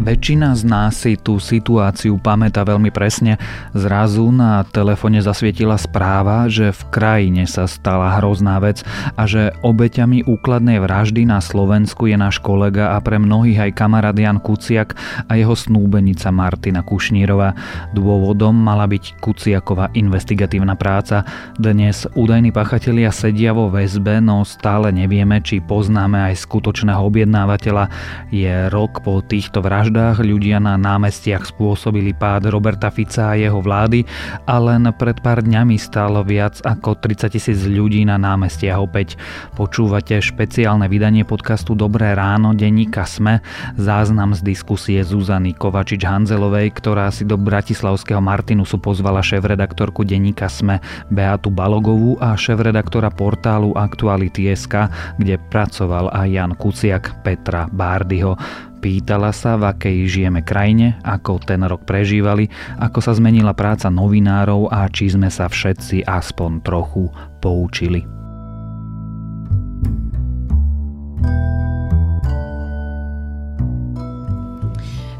Väčšina z nás si tú situáciu pamätá veľmi presne. Zrazu na telefone zasvietila správa, že v krajine sa stala hrozná vec a že obeťami úkladnej vraždy na Slovensku je náš kolega a pre mnohých aj kamarát Jan Kuciak a jeho snúbenica Martina Kušnírova. Dôvodom mala byť Kuciaková investigatívna práca. Dnes údajní pachatelia sedia vo väzbe, no stále nevieme, či poznáme aj skutočného objednávateľa. Je rok po týchto vraždách vraždách ľudia na námestiach spôsobili pád Roberta Fica a jeho vlády a len pred pár dňami stálo viac ako 30 tisíc ľudí na námestiach opäť. Počúvate špeciálne vydanie podcastu Dobré ráno denníka Sme, záznam z diskusie Zuzany Kovačič-Hanzelovej, ktorá si do bratislavského Martinusu pozvala šéf-redaktorku denníka Sme Beatu Balogovú a šéf-redaktora portálu Aktuality.sk, kde pracoval aj Jan Kuciak Petra Bárdyho. Pýtala sa, v akej žijeme krajine, ako ten rok prežívali, ako sa zmenila práca novinárov a či sme sa všetci aspoň trochu poučili.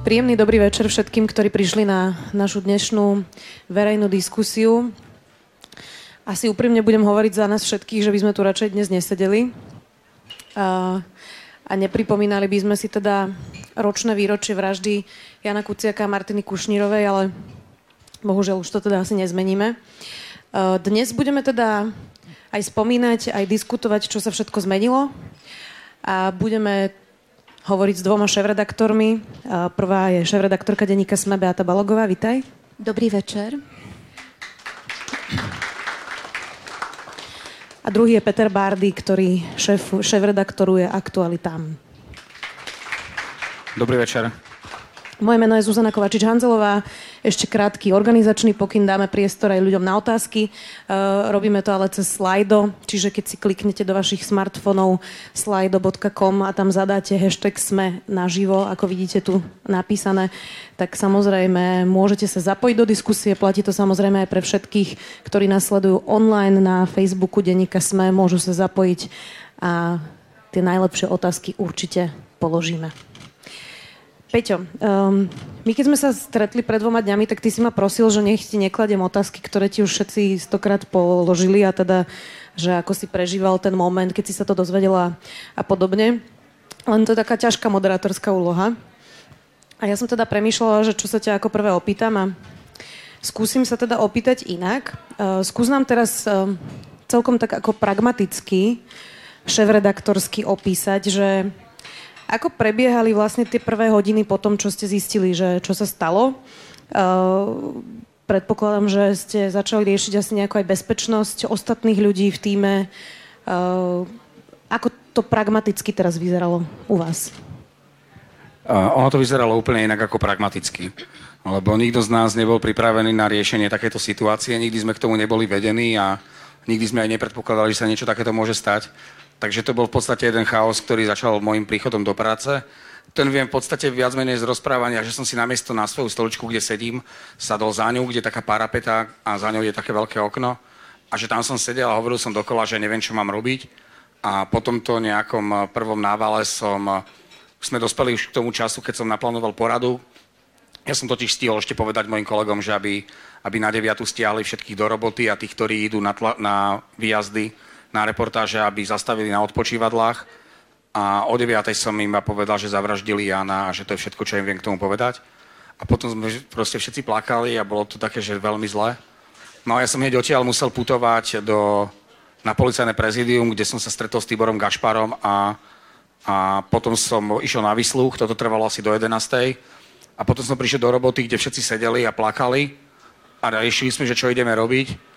Príjemný dobrý večer všetkým, ktorí prišli na našu dnešnú verejnú diskusiu. Asi úprimne budem hovoriť za nás všetkých, že by sme tu radšej dnes nesedeli. Uh, a nepripomínali by sme si teda ročné výročie vraždy Jana Kuciaka a Martiny Kušnírovej, ale bohužiaľ už to teda asi nezmeníme. E, dnes budeme teda aj spomínať, aj diskutovať, čo sa všetko zmenilo a budeme hovoriť s dvoma šéf-redaktormi. E, prvá je šéf-redaktorka denníka SME Beata Balogová, vitaj. Dobrý večer. A druhý je Peter Bardy, ktorý šéf, šéf-redaktoruje aktualitám. Dobrý večer. Moje meno je Zuzana Kovačič-Hanzelová. Ešte krátky organizačný pokyn, dáme priestor aj ľuďom na otázky. Uh, robíme to ale cez Slido, čiže keď si kliknete do vašich smartfónov slido.com a tam zadáte hashtag sme naživo, ako vidíte tu napísané, tak samozrejme môžete sa zapojiť do diskusie. Platí to samozrejme aj pre všetkých, ktorí nasledujú online na Facebooku Denníka Sme, môžu sa zapojiť a tie najlepšie otázky určite položíme. Peťo, um, my keď sme sa stretli pred dvoma dňami, tak ty si ma prosil, že nech ti nekladem otázky, ktoré ti už všetci stokrát položili a teda, že ako si prežíval ten moment, keď si sa to dozvedela a podobne. Len to je taká ťažká moderátorská úloha. A ja som teda premýšľala, že čo sa ťa ako prvé opýtam a skúsim sa teda opýtať inak. Uh, skús nám teraz uh, celkom tak ako pragmaticky šéf-redaktorsky opísať, že ako prebiehali vlastne tie prvé hodiny po tom, čo ste zistili, že čo sa stalo? Uh, predpokladám, že ste začali riešiť asi nejakú aj bezpečnosť ostatných ľudí v týme. Uh, ako to pragmaticky teraz vyzeralo u vás? Uh, ono to vyzeralo úplne inak ako pragmaticky. Lebo nikto z nás nebol pripravený na riešenie takéto situácie, nikdy sme k tomu neboli vedení a nikdy sme aj nepredpokladali, že sa niečo takéto môže stať. Takže to bol v podstate jeden chaos, ktorý začal môjim príchodom do práce. Ten viem v podstate viac menej z rozprávania, že som si namiesto na svoju stoličku, kde sedím, sadol za ňou, kde je taká parapeta a za ňou je také veľké okno. A že tam som sedel a hovoril som dokola, že neviem, čo mám robiť. A po tomto nejakom prvom návale som, sme dospeli už k tomu času, keď som naplánoval poradu. Ja som totiž stihol ešte povedať mojim kolegom, že aby, aby na 9 stiahli všetkých do roboty a tých, ktorí idú na, tla, na výjazdy, na reportáže, aby zastavili na odpočívadlách a o 9. som im povedal, že zavraždili Jana a že to je všetko, čo im viem k tomu povedať. A potom sme proste všetci plakali a bolo to také, že veľmi zle. No a ja som hneď odtiaľ musel putovať do, na policajné prezidium, kde som sa stretol s Tiborom Gašparom a, a potom som išiel na výsluch, toto trvalo asi do 11. A potom som prišiel do roboty, kde všetci sedeli a plakali a riešili sme, že čo ideme robiť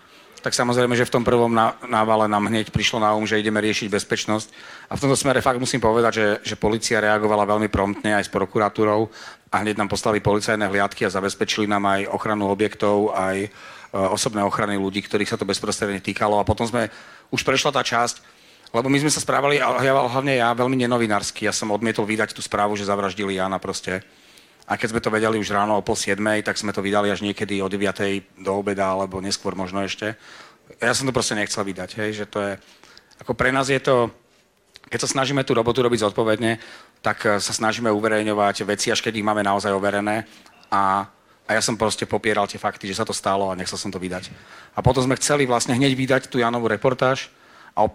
tak samozrejme, že v tom prvom návale nám hneď prišlo na um, že ideme riešiť bezpečnosť. A v tomto smere fakt musím povedať, že, že policia reagovala veľmi promptne aj s prokuratúrou a hneď nám poslali policajné hliadky a zabezpečili nám aj ochranu objektov, aj e, osobné ochrany ľudí, ktorých sa to bezprostredne týkalo. A potom sme, už prešla tá časť, lebo my sme sa správali, a hlavne ja, veľmi nenovinársky. Ja som odmietol vydať tú správu, že zavraždili Jana proste. A keď sme to vedeli už ráno o pol siedmej, tak sme to vydali až niekedy o 9. do obeda, alebo neskôr možno ešte. Ja som to proste nechcel vydať, hej, že to je... Ako pre nás je to keď sa snažíme tú robotu robiť zodpovedne, tak sa snažíme uverejňovať veci, až keď ich máme naozaj overené. A, a ja som proste popieral tie fakty, že sa to stalo a nechcel som to vydať. A potom sme chceli vlastne hneď vydať tú Janovú reportáž a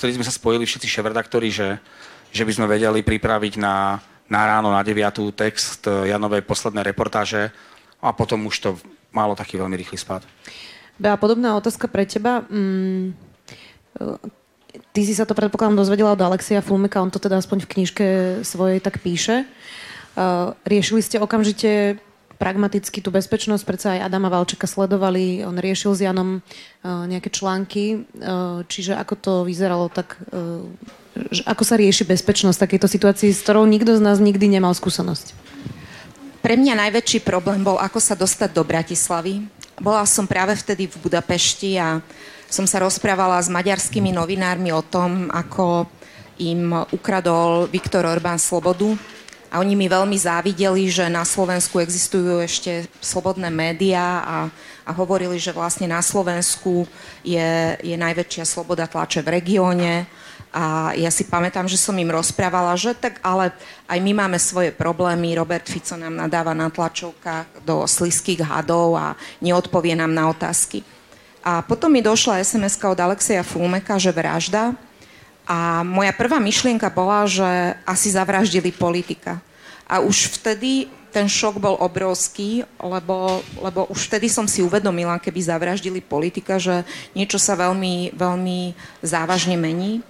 vtedy sme sa spojili všetci šéf-redaktori, že, že by sme vedeli pripraviť na, na ráno, na 9. text Janovej poslednej reportáže a potom už to malo taký veľmi rýchly spad. Bea, podobná otázka pre teba. Mm, ty si sa to predpokladám dozvedela od Alexia Fulmeka, on to teda aspoň v knižke svojej tak píše. riešili ste okamžite pragmaticky tú bezpečnosť, predsa aj Adama Valčeka sledovali, on riešil s Janom nejaké články, čiže ako to vyzeralo tak, ako sa rieši bezpečnosť takejto situácii, s ktorou nikto z nás nikdy nemal skúsenosť? Pre mňa najväčší problém bol, ako sa dostať do Bratislavy. Bola som práve vtedy v Budapešti a som sa rozprávala s maďarskými novinármi o tom, ako im ukradol Viktor Orbán slobodu. A oni mi veľmi závideli, že na Slovensku existujú ešte slobodné médiá a, a hovorili, že vlastne na Slovensku je, je najväčšia sloboda tlače v regióne a ja si pamätám, že som im rozprávala, že tak ale aj my máme svoje problémy. Robert Fico nám nadáva na tlačovkách do sliských hadov a neodpovie nám na otázky. A potom mi došla sms od Alexeja Fulmeka, že vražda. A moja prvá myšlienka bola, že asi zavraždili politika. A už vtedy ten šok bol obrovský, lebo, lebo už vtedy som si uvedomila, keby zavraždili politika, že niečo sa veľmi, veľmi závažne mení.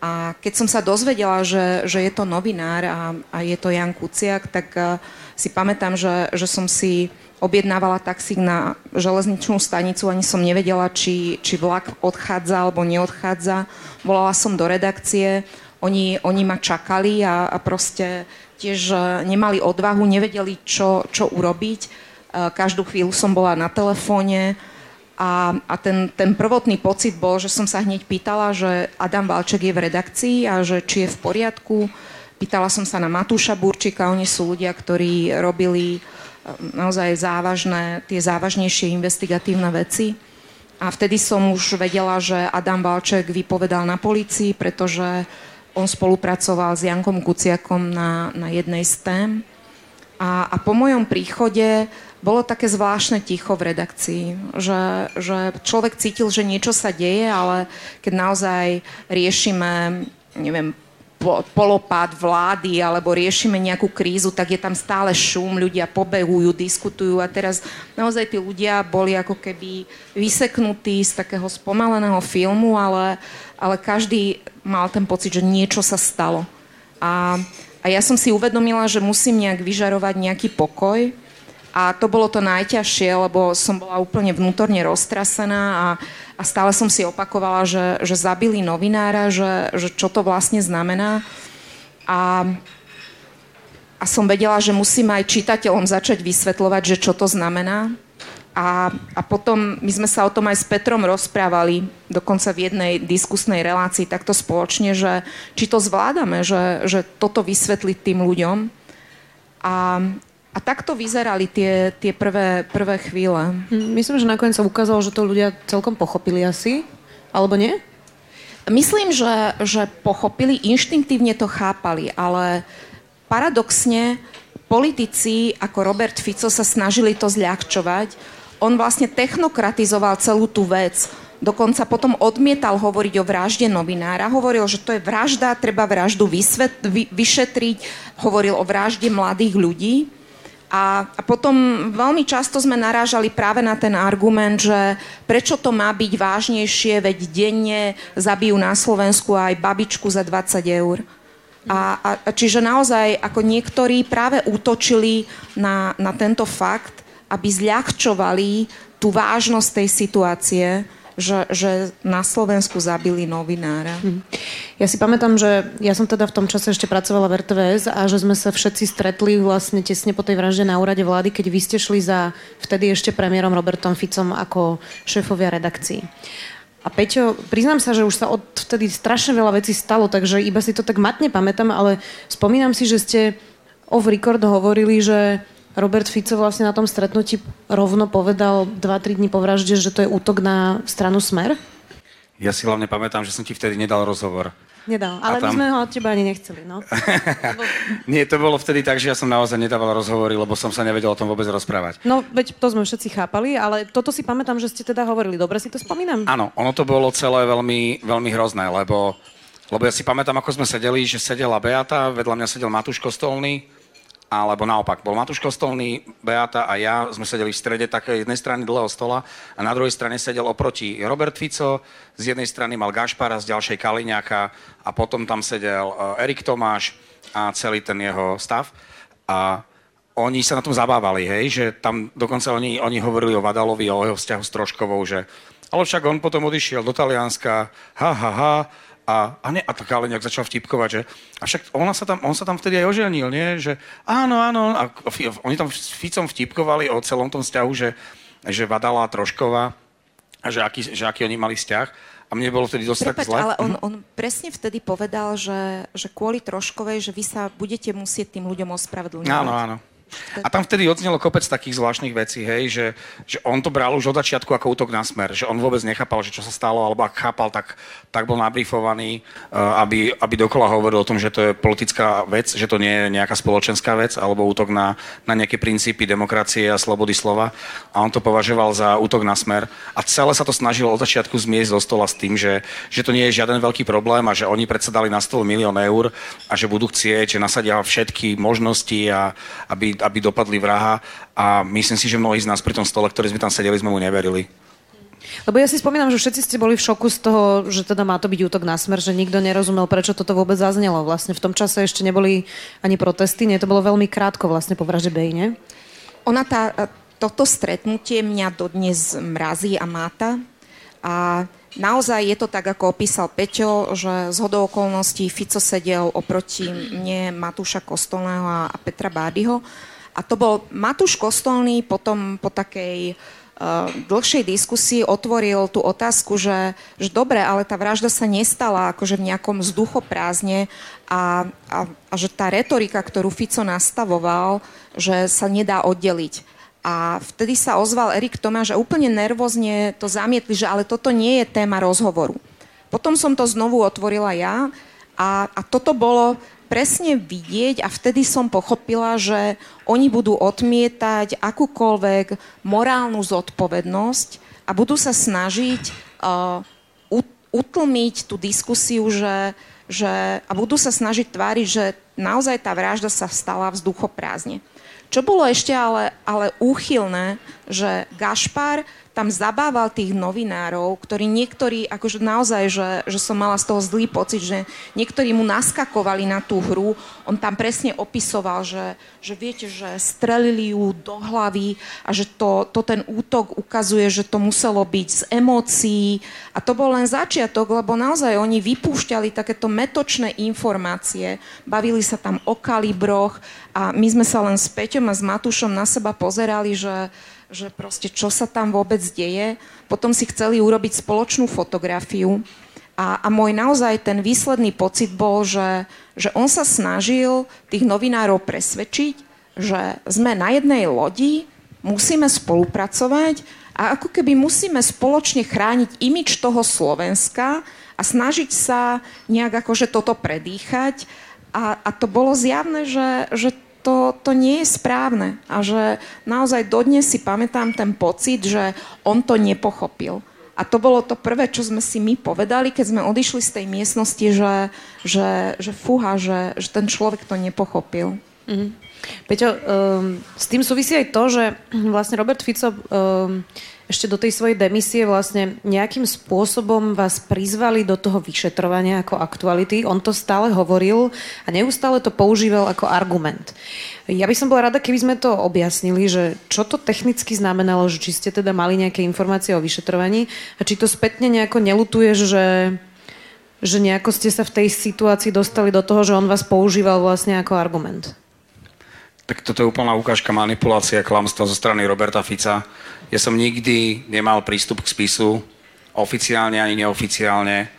A keď som sa dozvedela, že, že je to novinár a, a je to Jan Kuciak, tak uh, si pamätám, že, že som si objednávala taxík na železničnú stanicu, ani som nevedela, či, či vlak odchádza alebo neodchádza. Volala som do redakcie, oni, oni ma čakali a, a proste tiež nemali odvahu, nevedeli, čo, čo urobiť. Každú chvíľu som bola na telefóne, a, a ten, ten prvotný pocit bol, že som sa hneď pýtala, že Adam Valček je v redakcii a že či je v poriadku. Pýtala som sa na Matúša Burčika, oni sú ľudia, ktorí robili um, naozaj závažné, tie závažnejšie investigatívne veci. A vtedy som už vedela, že Adam Valček vypovedal na policii, pretože on spolupracoval s Jankom Kuciakom na, na jednej z tém. A, a po mojom príchode bolo také zvláštne ticho v redakcii, že, že človek cítil, že niečo sa deje, ale keď naozaj riešime, neviem, polopád vlády alebo riešime nejakú krízu, tak je tam stále šum, ľudia pobehujú, diskutujú a teraz naozaj tí ľudia boli ako keby vyseknutí z takého spomaleného filmu, ale, ale každý mal ten pocit, že niečo sa stalo. A, a ja som si uvedomila, že musím nejak vyžarovať nejaký pokoj, a to bolo to najťažšie, lebo som bola úplne vnútorne roztrasená a, a stále som si opakovala, že, že zabili novinára, že, že čo to vlastne znamená. A, a som vedela, že musím aj čitateľom začať vysvetľovať, že čo to znamená. A, a potom my sme sa o tom aj s Petrom rozprávali, dokonca v jednej diskusnej relácii takto spoločne, že či to zvládame, že, že toto vysvetliť tým ľuďom. A, a takto vyzerali tie, tie prvé, prvé chvíle. Hm, myslím, že nakoniec sa ukázalo, že to ľudia celkom pochopili asi, alebo nie? Myslím, že, že pochopili, inštinktívne to chápali, ale paradoxne politici ako Robert Fico sa snažili to zľahčovať. On vlastne technokratizoval celú tú vec. Dokonca potom odmietal hovoriť o vražde novinára. Hovoril, že to je vražda, treba vraždu vysvet, vy, vyšetriť. Hovoril o vražde mladých ľudí. A, a potom veľmi často sme narážali práve na ten argument, že prečo to má byť vážnejšie, veď denne zabijú na Slovensku aj babičku za 20 eur. A, a, a čiže naozaj ako niektorí práve útočili na, na tento fakt, aby zľahčovali tú vážnosť tej situácie že, že na Slovensku zabili novinára. Mhm. Ja si pamätám, že ja som teda v tom čase ešte pracovala v RTVS a že sme sa všetci stretli vlastne tesne po tej vražde na úrade vlády, keď vy ste šli za vtedy ešte premiérom Robertom Ficom ako šéfovia redakcií. A Peťo, priznám sa, že už sa od vtedy strašne veľa vecí stalo, takže iba si to tak matne pamätám, ale spomínam si, že ste off record hovorili, že Robert Fico vlastne na tom stretnutí rovno povedal 2-3 dní po vražde, že to je útok na stranu Smer? Ja si hlavne pamätám, že som ti vtedy nedal rozhovor. Nedal, ale tam... my sme ho od teba ani nechceli, no. Nie, to bolo vtedy tak, že ja som naozaj nedával rozhovory, lebo som sa nevedel o tom vôbec rozprávať. No, veď to sme všetci chápali, ale toto si pamätám, že ste teda hovorili. Dobre si to spomínam? Áno, ono to bolo celé veľmi, veľmi hrozné, lebo, lebo ja si pamätám, ako sme sedeli, že sedela Beata, vedľa mňa sedel Matúš Kostolný, alebo naopak, bol Matúš Kostolný, Beata a ja sme sedeli v strede také jednej strany dlhého stola a na druhej strane sedel oproti Robert Fico, z jednej strany mal Gašpara, z ďalšej Kaliňáka a potom tam sedel e, Erik Tomáš a celý ten jeho stav. A oni sa na tom zabávali, hej, že tam dokonca oni, oni hovorili o Vadalovi, o jeho vzťahu s Troškovou, že ale však on potom odišiel do Talianska, ha, ha, ha, a, a, ne, a tak ale nejak začal vtipkovať, že a však ona sa tam, on sa tam vtedy aj oženil, nie? Že áno, áno. A oni tam s Ficom vtipkovali o celom tom vzťahu, že, že Vadala Trošková a že aký, že aký oni mali vzťah. A mne bolo vtedy dosť Prepač, tak zle. ale on, on presne vtedy povedal, že, že kvôli Troškovej, že vy sa budete musieť tým ľuďom ospravedlňovať. Áno, áno. A tam vtedy odznelo kopec takých zvláštnych vecí, hej, že, že on to bral už od začiatku ako útok na smer, že on vôbec nechápal, že čo sa stalo, alebo ak chápal, tak, tak bol nabrifovaný, uh, aby, aby dokola hovoril o tom, že to je politická vec, že to nie je nejaká spoločenská vec, alebo útok na, na nejaké princípy demokracie a slobody slova. A on to považoval za útok na smer. A celé sa to snažilo od začiatku zmiesť zo stola s tým, že, že to nie je žiaden veľký problém a že oni predsa dali na stôl milión eur a že budú chcieť, že nasadia všetky možnosti a aby, aby dopadli vraha a myslím si, že mnohí z nás pri tom stole, ktorí sme tam sedeli, sme mu neverili. Lebo ja si spomínam, že všetci ste boli v šoku z toho, že teda má to byť útok na smer, že nikto nerozumel, prečo toto vôbec zaznelo. Vlastne v tom čase ešte neboli ani protesty, nie, to bolo veľmi krátko vlastne po vražde Bej, nie? Ona tá, toto stretnutie mňa dodnes mrazí a máta. A naozaj je to tak, ako opísal Peťo, že z hodou okolností Fico sedel oproti mne Matúša Kostolného a Petra Bádyho. A to bol Matúš Kostolný potom po takej uh, dlhšej diskusii otvoril tú otázku, že, že dobre, ale tá vražda sa nestala akože v nejakom vzduchoprázdne a, a, a že tá retorika, ktorú Fico nastavoval, že sa nedá oddeliť. A vtedy sa ozval Erik Tomáš a úplne nervózne to zamietli, že ale toto nie je téma rozhovoru. Potom som to znovu otvorila ja a, a toto bolo presne vidieť a vtedy som pochopila, že oni budú odmietať akúkoľvek morálnu zodpovednosť a budú sa snažiť uh, utlmiť tú diskusiu, že, že, a budú sa snažiť tváriť, že naozaj tá vražda sa stala vzduchoprázdne. Čo bolo ešte ale, ale úchylné, že Gašpar tam zabával tých novinárov, ktorí niektorí, akože naozaj, že, že som mala z toho zlý pocit, že niektorí mu naskakovali na tú hru. On tam presne opisoval, že, že viete, že strelili ju do hlavy a že to, to ten útok ukazuje, že to muselo byť z emócií. A to bol len začiatok, lebo naozaj oni vypúšťali takéto metočné informácie. Bavili sa tam o kalibroch a my sme sa len s Peťom a s Matúšom na seba pozerali, že že proste čo sa tam vôbec deje. Potom si chceli urobiť spoločnú fotografiu a, a môj naozaj ten výsledný pocit bol, že, že on sa snažil tých novinárov presvedčiť, že sme na jednej lodi, musíme spolupracovať a ako keby musíme spoločne chrániť imič toho Slovenska a snažiť sa nejak akože toto predýchať. A, a to bolo zjavné, že, že to, to nie je správne. A že naozaj dodnes si pamätám ten pocit, že on to nepochopil. A to bolo to prvé, čo sme si my povedali, keď sme odišli z tej miestnosti, že, že, že fúha, že, že ten človek to nepochopil. Mm-hmm. Peťo, um, s tým súvisí aj to, že vlastne Robert Fico um, ešte do tej svojej demisie vlastne nejakým spôsobom vás prizvali do toho vyšetrovania ako aktuality. On to stále hovoril a neustále to používal ako argument. Ja by som bola rada, keby sme to objasnili, že čo to technicky znamenalo, že či ste teda mali nejaké informácie o vyšetrovaní a či to spätne nejako nelutuješ, že že nejako ste sa v tej situácii dostali do toho, že on vás používal vlastne ako argument. Tak toto je úplná ukážka manipulácia a klamstva zo strany Roberta Fica. Ja som nikdy nemal prístup k spisu, oficiálne ani neoficiálne.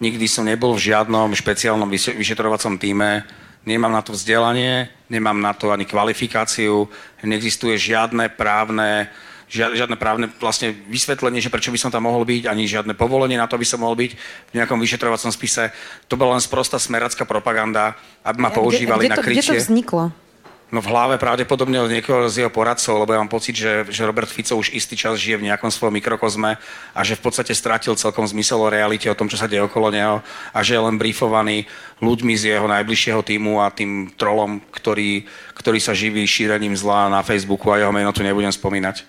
Nikdy som nebol v žiadnom špeciálnom vyšetrovacom týme. Nemám na to vzdelanie, nemám na to ani kvalifikáciu, neexistuje žiadne právne žiadne právne vlastne vysvetlenie, že prečo by som tam mohol byť, ani žiadne povolenie na to, aby som mohol byť v nejakom vyšetrovacom spise. To bola len sprostá smeracká propaganda, aby ma používali kde, kde to, na krytie. Kde to vzniklo? No v hlave pravdepodobne od niekoho z jeho poradcov, lebo ja mám pocit, že, že Robert Fico už istý čas žije v nejakom svojom mikrokozme a že v podstate stratil celkom zmysel o realite, o tom, čo sa deje okolo neho a že je len briefovaný ľuďmi z jeho najbližšieho týmu a tým trolom, ktorý, ktorý sa živí šírením zla na Facebooku a jeho meno tu nebudem spomínať.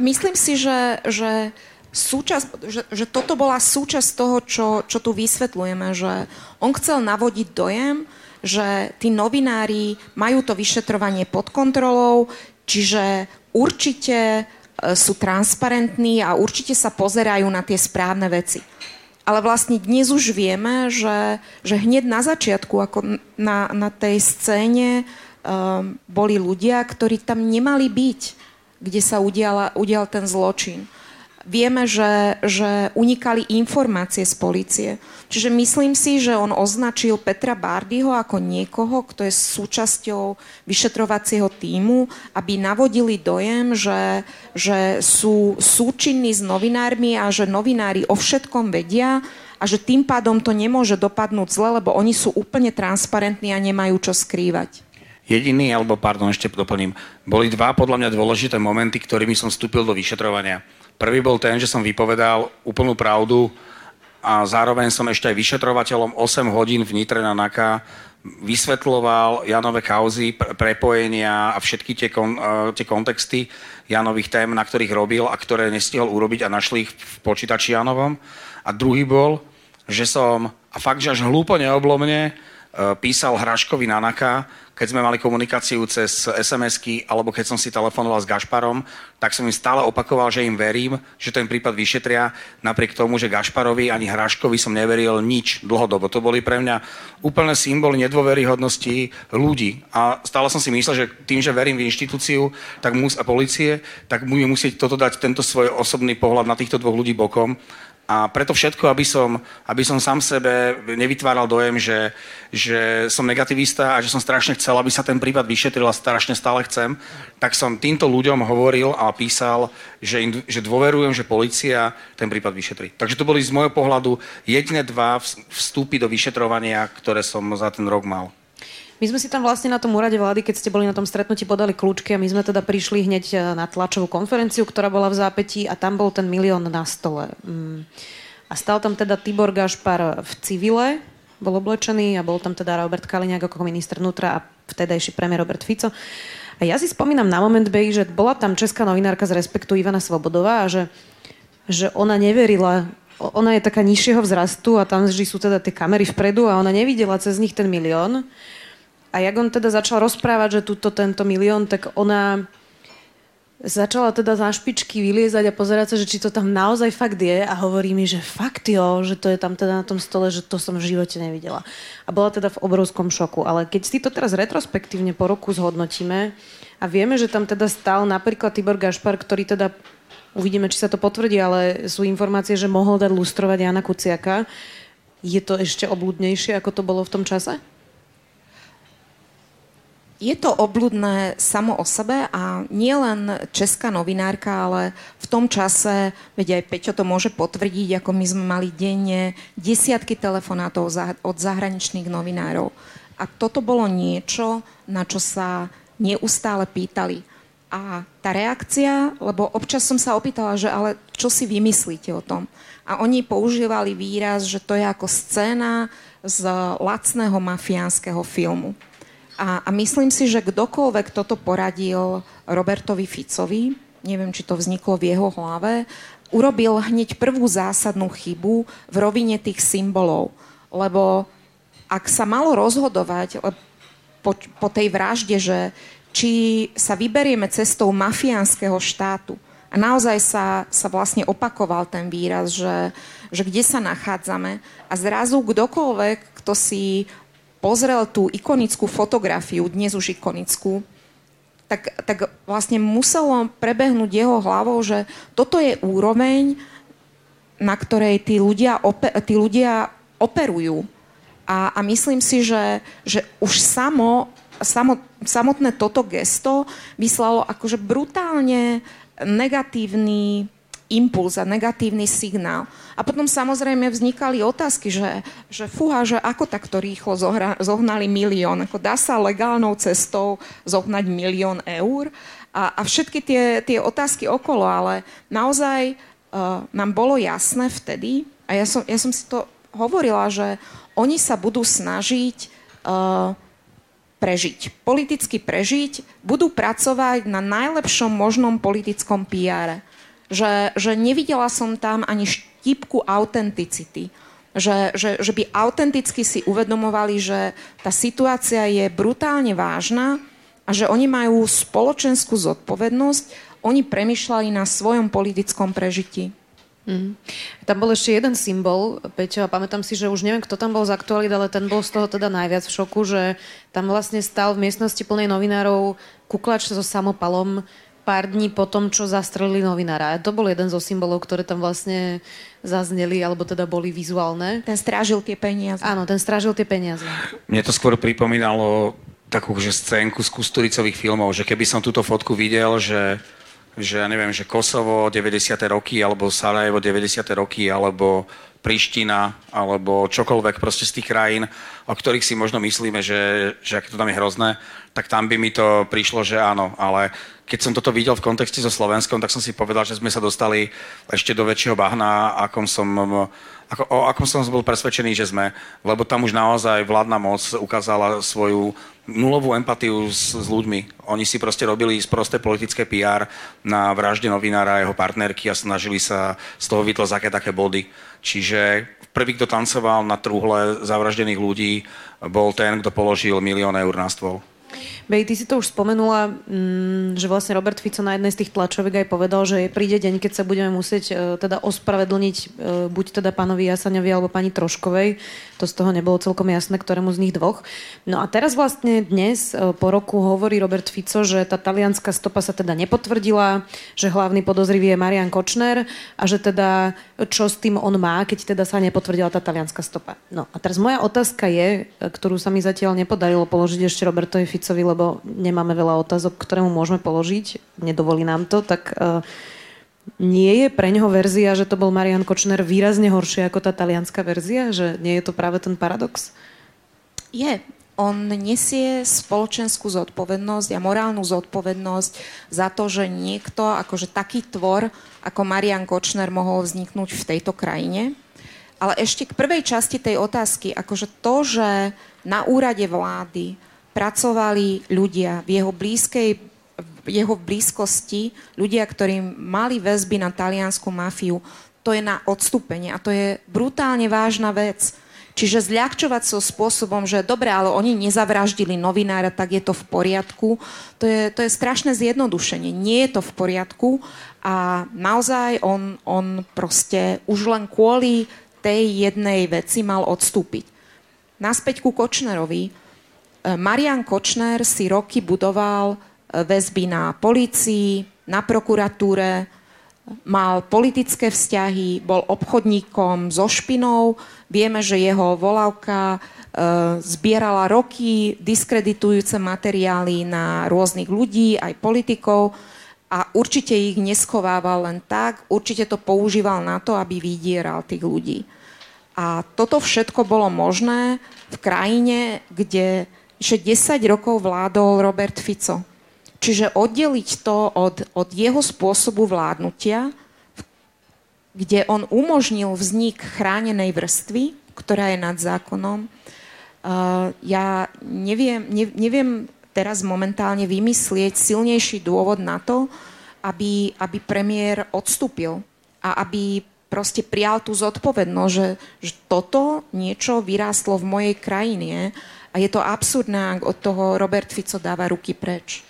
Myslím si, že, že súčasť, že, že toto bola súčasť toho, čo, čo tu vysvetľujeme, že on chcel navodiť dojem, že tí novinári majú to vyšetrovanie pod kontrolou, čiže určite e, sú transparentní a určite sa pozerajú na tie správne veci. Ale vlastne dnes už vieme, že, že hneď na začiatku, ako na, na tej scéne, um, boli ľudia, ktorí tam nemali byť, kde sa udiala, udial ten zločin. Vieme, že, že unikali informácie z policie. Čiže myslím si, že on označil Petra Bardyho ako niekoho, kto je súčasťou vyšetrovacieho týmu, aby navodili dojem, že, že sú súčinní s novinármi a že novinári o všetkom vedia a že tým pádom to nemôže dopadnúť zle, lebo oni sú úplne transparentní a nemajú čo skrývať. Jediný, alebo pardon, ešte doplním, boli dva podľa mňa dôležité momenty, ktorými som vstúpil do vyšetrovania. Prvý bol ten, že som vypovedal úplnú pravdu a zároveň som ešte aj vyšetrovateľom 8 hodín v Nitre na NAKA vysvetloval Janové kauzy, prepojenia a všetky tie, kon, uh, tie kontexty Janových tém, na ktorých robil a ktoré nestihol urobiť a našli ich v počítači Janovom. A druhý bol, že som, a fakt, že až hlúpo neoblomne, písal Hraškovi na NAKA, keď sme mali komunikáciu cez SMS-ky, alebo keď som si telefonoval s Gašparom, tak som im stále opakoval, že im verím, že ten prípad vyšetria, napriek tomu, že Gašparovi ani Hraškovi som neveril nič dlhodobo. To boli pre mňa úplné symboly nedôveryhodnosti ľudí. A stále som si myslel, že tým, že verím v inštitúciu tak mus a policie, tak budem musieť toto dať tento svoj osobný pohľad na týchto dvoch ľudí bokom a preto všetko, aby som, aby som sám sebe nevytváral dojem, že, že som negativista a že som strašne chcel, aby sa ten prípad vyšetril a strašne stále chcem, tak som týmto ľuďom hovoril a písal, že, im, že dôverujem, že policia ten prípad vyšetrí. Takže to boli z môjho pohľadu jediné dva vstúpy do vyšetrovania, ktoré som za ten rok mal. My sme si tam vlastne na tom úrade vlády, keď ste boli na tom stretnutí, podali kľúčky a my sme teda prišli hneď e, na tlačovú konferenciu, ktorá bola v zápätí a tam bol ten milión na stole. Mm. A stal tam teda Tibor Gašpar v civile, bol oblečený a bol tam teda Robert Kaliňák ako minister vnútra a vtedajší premiér Robert Fico. A ja si spomínam na moment, Bej, že bola tam česká novinárka z Respektu Ivana Svobodová a že, že ona neverila ona je taká nižšieho vzrastu a tam vždy sú teda tie kamery vpredu a ona nevidela cez nich ten milión. A jak on teda začal rozprávať, že tuto tento milión, tak ona začala teda za špičky vyliezať a pozerať sa, že či to tam naozaj fakt je a hovorí mi, že fakt jo, že to je tam teda na tom stole, že to som v živote nevidela. A bola teda v obrovskom šoku. Ale keď si to teraz retrospektívne po roku zhodnotíme a vieme, že tam teda stal napríklad Tibor Gašpar, ktorý teda uvidíme, či sa to potvrdí, ale sú informácie, že mohol dať lustrovať Jana Kuciaka. Je to ešte obludnejšie, ako to bolo v tom čase? Je to obludné samo o sebe a nie len česká novinárka, ale v tom čase, veď aj Peťo to môže potvrdiť, ako my sme mali denne desiatky telefonátov od zahraničných novinárov. A toto bolo niečo, na čo sa neustále pýtali. A tá reakcia, lebo občas som sa opýtala, že ale čo si vymyslíte o tom? A oni používali výraz, že to je ako scéna z lacného mafiánskeho filmu. A, a myslím si, že kdokoľvek toto poradil Robertovi Ficovi, neviem, či to vzniklo v jeho hlave, urobil hneď prvú zásadnú chybu v rovine tých symbolov. Lebo ak sa malo rozhodovať po, po tej vražde, že či sa vyberieme cestou mafiánskeho štátu, a naozaj sa, sa vlastne opakoval ten výraz, že, že kde sa nachádzame a zrazu kdokoľvek, kto si pozrel tú ikonickú fotografiu, dnes už ikonickú, tak, tak vlastne muselo prebehnúť jeho hlavou, že toto je úroveň, na ktorej tí ľudia, ope, tí ľudia operujú. A, a myslím si, že, že už samo samotné toto gesto vyslalo akože brutálne negatívny impuls a negatívny signál. A potom samozrejme vznikali otázky, že, že fúha, že ako takto rýchlo zohra, zohnali milión, ako dá sa legálnou cestou zohnať milión eur? A, a všetky tie, tie otázky okolo, ale naozaj uh, nám bolo jasné vtedy, a ja som, ja som si to hovorila, že oni sa budú snažiť uh, prežiť, politicky prežiť, budú pracovať na najlepšom možnom politickom PR že, že nevidela som tam ani štípku autenticity. Že, že, že by autenticky si uvedomovali, že tá situácia je brutálne vážna a že oni majú spoločenskú zodpovednosť, oni premyšľali na svojom politickom prežití. Mm. Tam bol ešte jeden symbol, Peťo, a pamätám si, že už neviem, kto tam bol z aktualit, ale ten bol z toho teda najviac v šoku, že tam vlastne stal v miestnosti plnej novinárov kuklač so samopalom, pár dní po tom, čo zastrelili novinára. A to bol jeden zo symbolov, ktoré tam vlastne zazneli, alebo teda boli vizuálne. Ten strážil tie peniaze. Áno, ten strážil tie peniaze. Mne to skôr pripomínalo takú že scénku z Kusturicových filmov, že keby som túto fotku videl, že, že ja neviem, že Kosovo 90. roky, alebo Sarajevo 90. roky, alebo Priština, alebo čokoľvek proste z tých krajín, o ktorých si možno myslíme, že, že ak to tam je hrozné, tak tam by mi to prišlo, že áno, ale keď som toto videl v kontexte so Slovenskom, tak som si povedal, že sme sa dostali ešte do väčšieho bahna, akom som, ako, o akom som bol presvedčený, že sme. Lebo tam už naozaj vládna moc ukázala svoju nulovú empatiu s, s ľuďmi. Oni si proste robili prosté politické PR na vražde novinára a jeho partnerky a snažili sa z toho vytlať aké také body. Čiže prvý, kto tancoval na trúhle zavraždených ľudí, bol ten, kto položil milión eur na stôl. Bej, ty si to už spomenula, mm, že vlastne Robert Fico na jednej z tých tlačoviek aj povedal, že príde deň, keď sa budeme musieť e, teda ospravedlniť e, buď teda pánovi Jasaňovi alebo pani Troškovej. To z toho nebolo celkom jasné, ktorému z nich dvoch. No a teraz vlastne dnes e, po roku hovorí Robert Fico, že tá talianská stopa sa teda nepotvrdila, že hlavný podozrivý je Marian Kočner a že teda čo s tým on má, keď teda sa nepotvrdila tá talianská stopa. No a teraz moja otázka je, ktorú sa mi zatiaľ nepodarilo položiť ešte Robertovi Ficovi, lebo lebo nemáme veľa otázok, ktoré mu môžeme položiť, nedovolí nám to, tak uh, nie je pre neho verzia, že to bol Marian Kočner výrazne horšie ako tá talianská verzia? Že nie je to práve ten paradox? Je. On nesie spoločenskú zodpovednosť a morálnu zodpovednosť za to, že niekto, akože taký tvor, ako Marian Kočner mohol vzniknúť v tejto krajine. Ale ešte k prvej časti tej otázky, akože to, že na úrade vlády pracovali ľudia v jeho blízkej jeho blízkosti, ľudia, ktorí mali väzby na taliansku mafiu, to je na odstúpenie a to je brutálne vážna vec. Čiže zľahčovať so spôsobom, že dobre, ale oni nezavraždili novinára, tak je to v poriadku, to je, to je strašné zjednodušenie. Nie je to v poriadku a naozaj on, on proste už len kvôli tej jednej veci mal odstúpiť. Naspäť ku Kočnerovi Marian Kočner si roky budoval e, väzby na policii, na prokuratúre, mal politické vzťahy, bol obchodníkom so špinou. Vieme, že jeho volávka e, zbierala roky diskreditujúce materiály na rôznych ľudí, aj politikov a určite ich neschovával len tak, určite to používal na to, aby vydieral tých ľudí. A toto všetko bolo možné v krajine, kde že 10 rokov vládol Robert Fico. Čiže oddeliť to od, od jeho spôsobu vládnutia, kde on umožnil vznik chránenej vrstvy, ktorá je nad zákonom. Uh, ja neviem, ne, neviem teraz momentálne vymyslieť silnejší dôvod na to, aby, aby premiér odstúpil a aby proste prijal tú zodpovednosť, že, že toto niečo vyrástlo v mojej krajine a je to absurdné, ak od toho Robert Fico dáva ruky preč.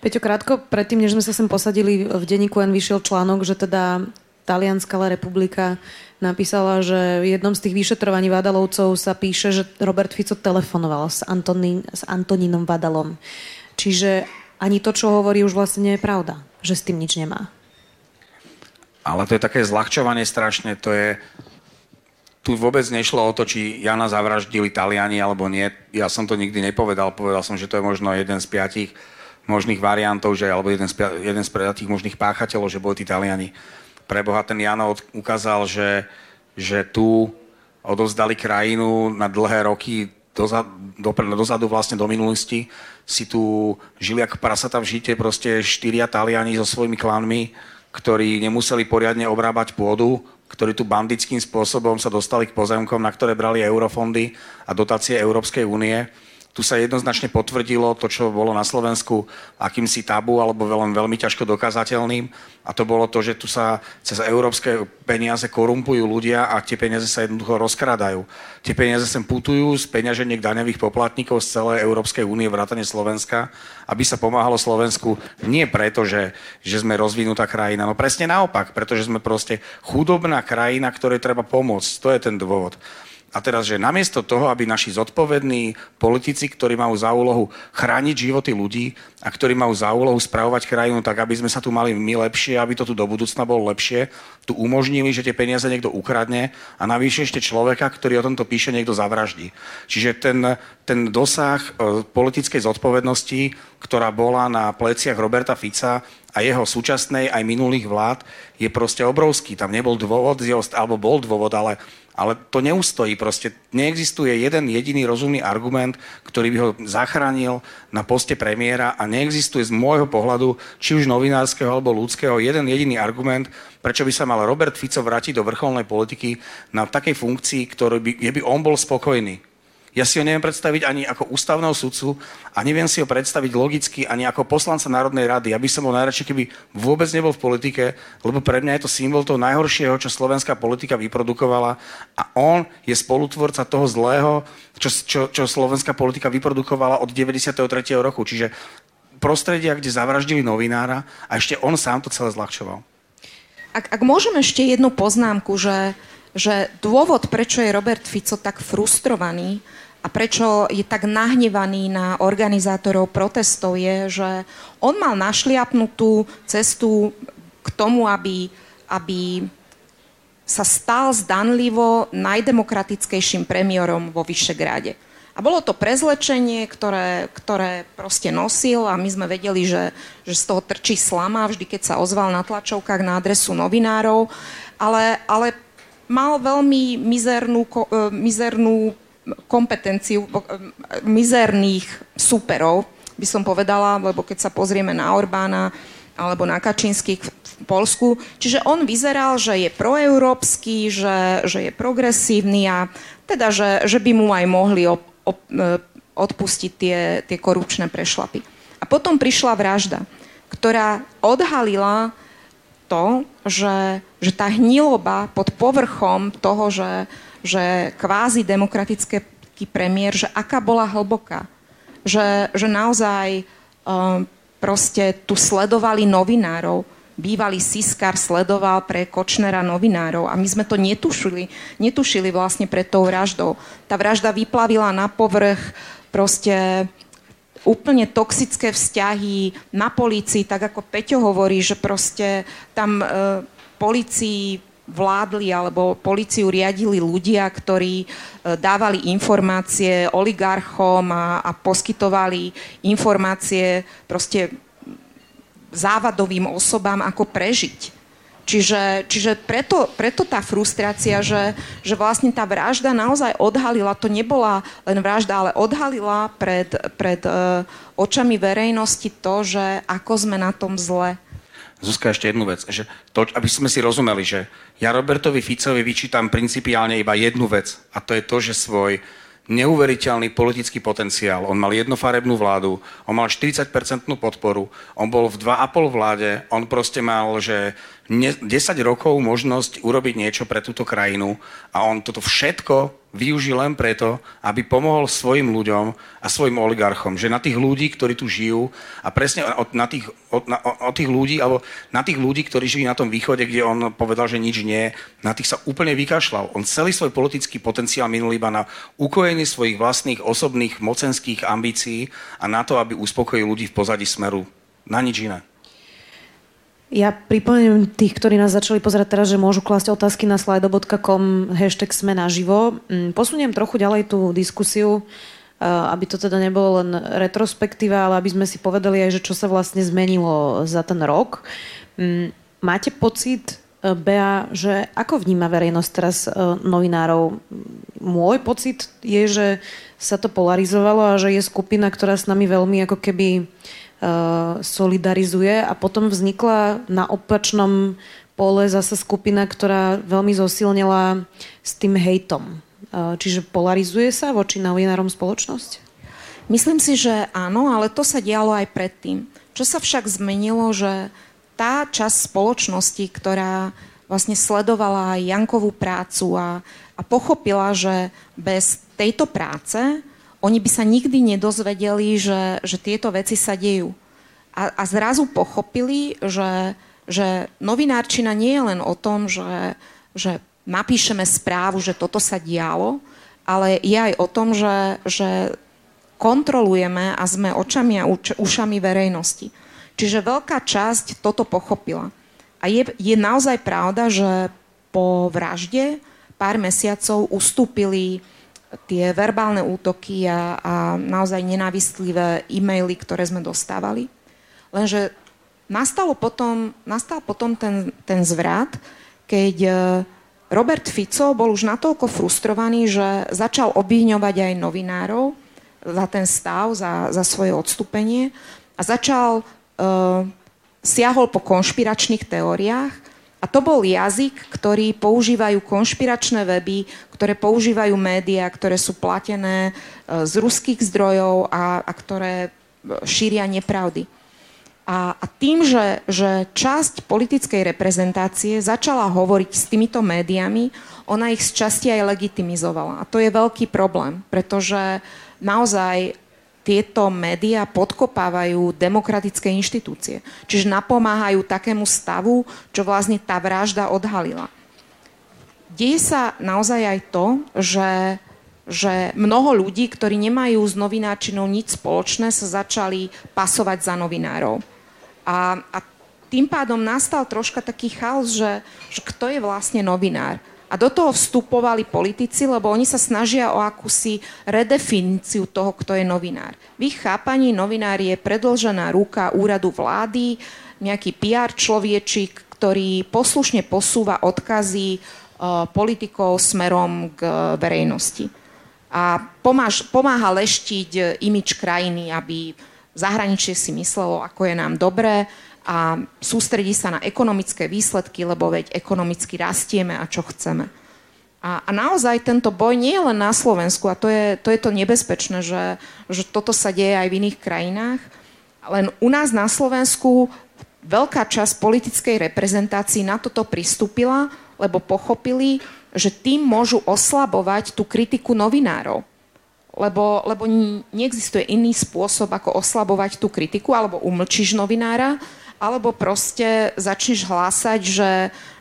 Peťo, krátko predtým, než sme sa sem posadili, v denníku N vyšiel článok, že teda Talianská republika napísala, že v jednom z tých vyšetrovaní Vadalovcov sa píše, že Robert Fico telefonoval s, Antonín, s Antonínom Vadalom. Čiže ani to, čo hovorí, už vlastne nie je pravda. Že s tým nič nemá. Ale to je také zľahčovanie strašne. To je, tu vôbec nešlo o to, či Jana zavraždili Taliani alebo nie. Ja som to nikdy nepovedal. Povedal som, že to je možno jeden z piatich možných variantov, že, alebo jeden z, jeden z piatich možných páchateľov, že boli tí Taliani. Preboha ten Jano ukázal, že, že tu odovzdali krajinu na dlhé roky dozadu, dozadu vlastne do minulosti. Si tu žili ako prasata v žite, proste štyria Taliani so svojimi klanmi, ktorí nemuseli poriadne obrábať pôdu, ktorí tu bandickým spôsobom sa dostali k pozemkom, na ktoré brali eurofondy a dotácie Európskej únie. Tu sa jednoznačne potvrdilo to, čo bolo na Slovensku akýmsi tabu alebo veľmi, veľmi ťažko dokázateľným. A to bolo to, že tu sa cez európske peniaze korumpujú ľudia a tie peniaze sa jednoducho rozkradajú. Tie peniaze sem putujú z peňaženiek daňových poplatníkov z celej Európskej únie, vrátane Slovenska, aby sa pomáhalo Slovensku nie preto, že, že sme rozvinutá krajina, no presne naopak, pretože sme proste chudobná krajina, ktorej treba pomôcť. To je ten dôvod. A teraz, že namiesto toho, aby naši zodpovední politici, ktorí majú za úlohu chrániť životy ľudí a ktorí majú za úlohu spravovať krajinu tak, aby sme sa tu mali my lepšie, aby to tu do budúcna bolo lepšie, tu umožnili, že tie peniaze niekto ukradne a navyše ešte človeka, ktorý o tomto píše, niekto zavraždí. Čiže ten, ten dosah e, politickej zodpovednosti, ktorá bola na pleciach Roberta Fica a jeho súčasnej aj minulých vlád, je proste obrovský. Tam nebol dôvod, alebo bol dôvod, ale ale to neustojí. Proste neexistuje jeden jediný rozumný argument, ktorý by ho zachránil na poste premiéra a neexistuje z môjho pohľadu, či už novinárskeho alebo ľudského, jeden jediný argument, prečo by sa mal Robert Fico vrátiť do vrcholnej politiky na takej funkcii, ktorý by, by on bol spokojný. Ja si ho neviem predstaviť ani ako ústavného sudcu a neviem si ho predstaviť logicky ani ako poslanca Národnej rady. Ja by som bol najradšej, keby vôbec nebol v politike, lebo pre mňa je to symbol toho najhoršieho, čo slovenská politika vyprodukovala a on je spolutvorca toho zlého, čo, čo, čo slovenská politika vyprodukovala od 93. roku. Čiže prostredia, kde zavraždili novinára a ešte on sám to celé zľahčoval. Ak, ak môžem ešte jednu poznámku, že, že dôvod, prečo je Robert Fico tak frustrovaný, a prečo je tak nahnevaný na organizátorov protestov je, že on mal našliapnutú cestu k tomu, aby, aby sa stal zdanlivo najdemokratickejším premiérom vo Vyšegrade. A bolo to prezlečenie, ktoré, ktoré proste nosil a my sme vedeli, že, že z toho trčí slama vždy, keď sa ozval na tlačovkách na adresu novinárov, ale, ale mal veľmi mizernú, e, mizernú kompetenciu mizerných superov, by som povedala, lebo keď sa pozrieme na Orbána alebo na Kačinských v Polsku, čiže on vyzeral, že je proeurópsky, že, že je progresívny a teda, že, že by mu aj mohli op, op, e, odpustiť tie, tie korupčné prešlapy. A potom prišla vražda, ktorá odhalila to, že, že tá hniloba pod povrchom toho, že, že kvázi demokratický premiér, že aká bola hlboká. Že, že naozaj um, proste tu sledovali novinárov, bývalý Siskar sledoval pre Kočnera novinárov a my sme to netušili, netušili vlastne pred tou vraždou. Tá vražda vyplavila na povrch proste úplne toxické vzťahy na polícii, tak ako Peťo hovorí, že proste tam e, policii vládli alebo policiu riadili ľudia, ktorí e, dávali informácie oligarchom a, a poskytovali informácie proste závadovým osobám, ako prežiť. Čiže, čiže preto, preto tá frustrácia, že, že vlastne tá vražda naozaj odhalila, to nebola len vražda, ale odhalila pred, pred uh, očami verejnosti to, že ako sme na tom zle. Zuzka, ešte jednu vec, že to, aby sme si rozumeli, že ja Robertovi Ficovi vyčítam principiálne iba jednu vec a to je to, že svoj neuveriteľný politický potenciál. On mal jednofarebnú vládu, on mal 40-percentnú podporu, on bol v 2,5 vláde, on proste mal, že 10 rokov možnosť urobiť niečo pre túto krajinu a on toto všetko využil len preto, aby pomohol svojim ľuďom a svojim oligarchom. Že na tých ľudí, ktorí tu žijú a presne od, na tých, od, na, od tých ľudí, alebo na tých ľudí, ktorí žijú na tom východe, kde on povedal, že nič nie, na tých sa úplne vykašľal. On celý svoj politický potenciál minul iba na ukojenie svojich vlastných osobných mocenských ambícií a na to, aby uspokojil ľudí v pozadí smeru. Na nič iné. Ja pripomeniem tých, ktorí nás začali pozerať teraz, že môžu klásť otázky na slido.com hashtag sme naživo. Mm, posuniem trochu ďalej tú diskusiu, eh, aby to teda nebolo len retrospektíva, ale aby sme si povedali aj, že čo sa vlastne zmenilo za ten rok. Mm, máte pocit, eh, Bea, že ako vníma verejnosť teraz eh, novinárov? Môj pocit je, že sa to polarizovalo a že je skupina, ktorá s nami veľmi ako keby solidarizuje a potom vznikla na opačnom pole zase skupina, ktorá veľmi zosilnila s tým hejtom. Eh, čiže polarizuje sa voči novinárom spoločnosť? Myslím si, že áno, ale to sa dialo aj predtým. Čo sa však zmenilo, že tá časť spoločnosti, ktorá vlastne sledovala aj Jankovú prácu a, a pochopila, že bez tejto práce oni by sa nikdy nedozvedeli, že, že tieto veci sa dejú. A, a zrazu pochopili, že, že novinárčina nie je len o tom, že, že napíšeme správu, že toto sa dialo, ale je aj o tom, že, že kontrolujeme a sme očami a uč, ušami verejnosti. Čiže veľká časť toto pochopila. A je, je naozaj pravda, že po vražde pár mesiacov ustúpili tie verbálne útoky a, a naozaj nenávistlivé e-maily, ktoré sme dostávali. Lenže nastalo potom, nastal potom ten, ten zvrat, keď e, Robert Fico bol už natoľko frustrovaný, že začal obviňovať aj novinárov za ten stav, za, za svoje odstúpenie a začal, uh, siahol po konšpiračných teóriách a to bol jazyk, ktorý používajú konšpiračné weby, ktoré používajú médiá, ktoré sú platené e, z ruských zdrojov a, a ktoré e, šíria nepravdy. A, a tým, že, že časť politickej reprezentácie začala hovoriť s týmito médiami, ona ich z časti aj legitimizovala. A to je veľký problém, pretože naozaj tieto médiá podkopávajú demokratické inštitúcie. Čiže napomáhajú takému stavu, čo vlastne tá vražda odhalila. Deje sa naozaj aj to, že, že mnoho ľudí, ktorí nemajú s novináčinou nič spoločné, sa začali pasovať za novinárov. A, a tým pádom nastal troška taký chaos, že, že kto je vlastne novinár. A do toho vstupovali politici, lebo oni sa snažia o akúsi redefiníciu toho, kto je novinár. V ich chápaní novinár je predlžená ruka úradu vlády, nejaký PR človečik, ktorý poslušne posúva odkazy uh, politikov smerom k verejnosti. A pomáž, pomáha leštiť imič krajiny, aby zahraničie si myslelo, ako je nám dobré, a sústredí sa na ekonomické výsledky, lebo veď ekonomicky rastieme a čo chceme. A, a naozaj tento boj nie je len na Slovensku a to je to, je to nebezpečné, že, že toto sa deje aj v iných krajinách. Len u nás na Slovensku veľká časť politickej reprezentácii na toto pristúpila, lebo pochopili, že tým môžu oslabovať tú kritiku novinárov. Lebo, lebo neexistuje iný spôsob, ako oslabovať tú kritiku, alebo umlčíš novinára, alebo proste začneš hlásať, že,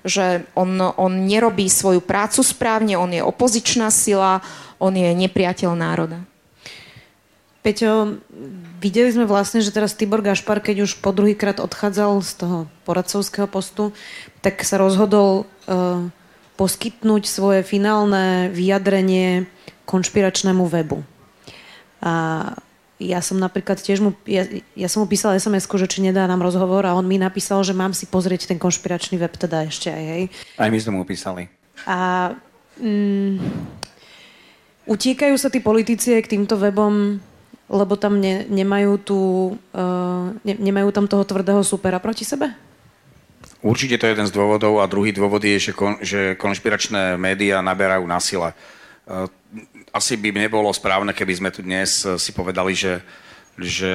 že on, on nerobí svoju prácu správne, on je opozičná sila, on je nepriateľ národa. Peťo, videli sme vlastne, že teraz Tibor Gašpar, keď už po druhýkrát odchádzal z toho poradcovského postu, tak sa rozhodol uh, poskytnúť svoje finálne vyjadrenie konšpiračnému webu. A ja som napríklad tiež mu, ja, ja som mu písala sms že či nedá nám rozhovor a on mi napísal, že mám si pozrieť ten konšpiračný web teda ešte aj, hej. Aj my sme mu písali. A mm, utiekajú sa tí politici k týmto webom, lebo tam ne, nemajú, tú, uh, ne, nemajú tam toho tvrdého supera proti sebe? Určite to je jeden z dôvodov a druhý dôvod je, že, kon, že konšpiračné médiá naberajú na sile. Uh, asi by nebolo správne, keby sme tu dnes eh, si povedali, že, že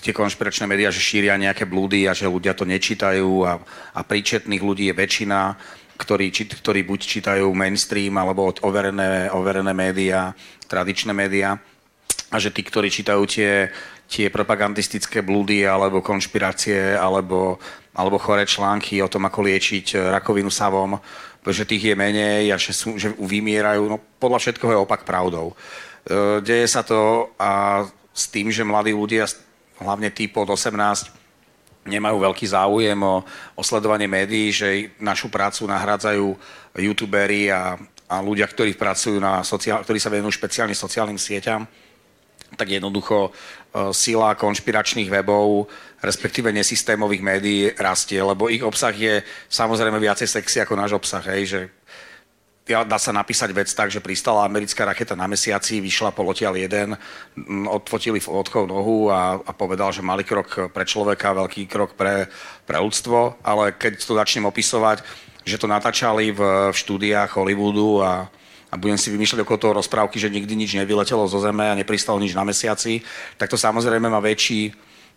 tie konšpiračné médiá že šíria nejaké blúdy a že ľudia to nečítajú a, a príčetných ľudí je väčšina, ktorí, či, ktorí buď čítajú mainstream alebo overené, overené médiá, tradičné médiá. A že tí, ktorí čítajú tie, tie propagandistické blúdy alebo konšpirácie alebo, alebo choré články o tom, ako liečiť eh, rakovinu savom, že tých je menej a že, sú, že vymierajú. No podľa všetkoho je opak pravdou. E, deje sa to a s tým, že mladí ľudia, hlavne tí pod 18, nemajú veľký záujem o, o sledovanie médií, že našu prácu nahrádzajú youtuberi a, a ľudia, ktorí pracujú na sociál, ktorí sa venujú špeciálne sociálnym sieťam, tak jednoducho e, sila konšpiračných webov, respektíve nesystémových médií rastie, lebo ich obsah je samozrejme viacej sexy ako náš obsah, hej, že dá sa napísať vec tak, že pristala americká raketa na mesiaci, vyšla polotiaľ jeden, odfotili odchov nohu a, a povedal, že malý krok pre človeka, veľký krok pre, pre ľudstvo, ale keď to začnem opisovať, že to natáčali v, v štúdiách Hollywoodu a, a budem si vymýšľať okolo toho rozprávky, že nikdy nič nevyletelo zo Zeme a nepristalo nič na mesiaci, tak to samozrejme má väčší,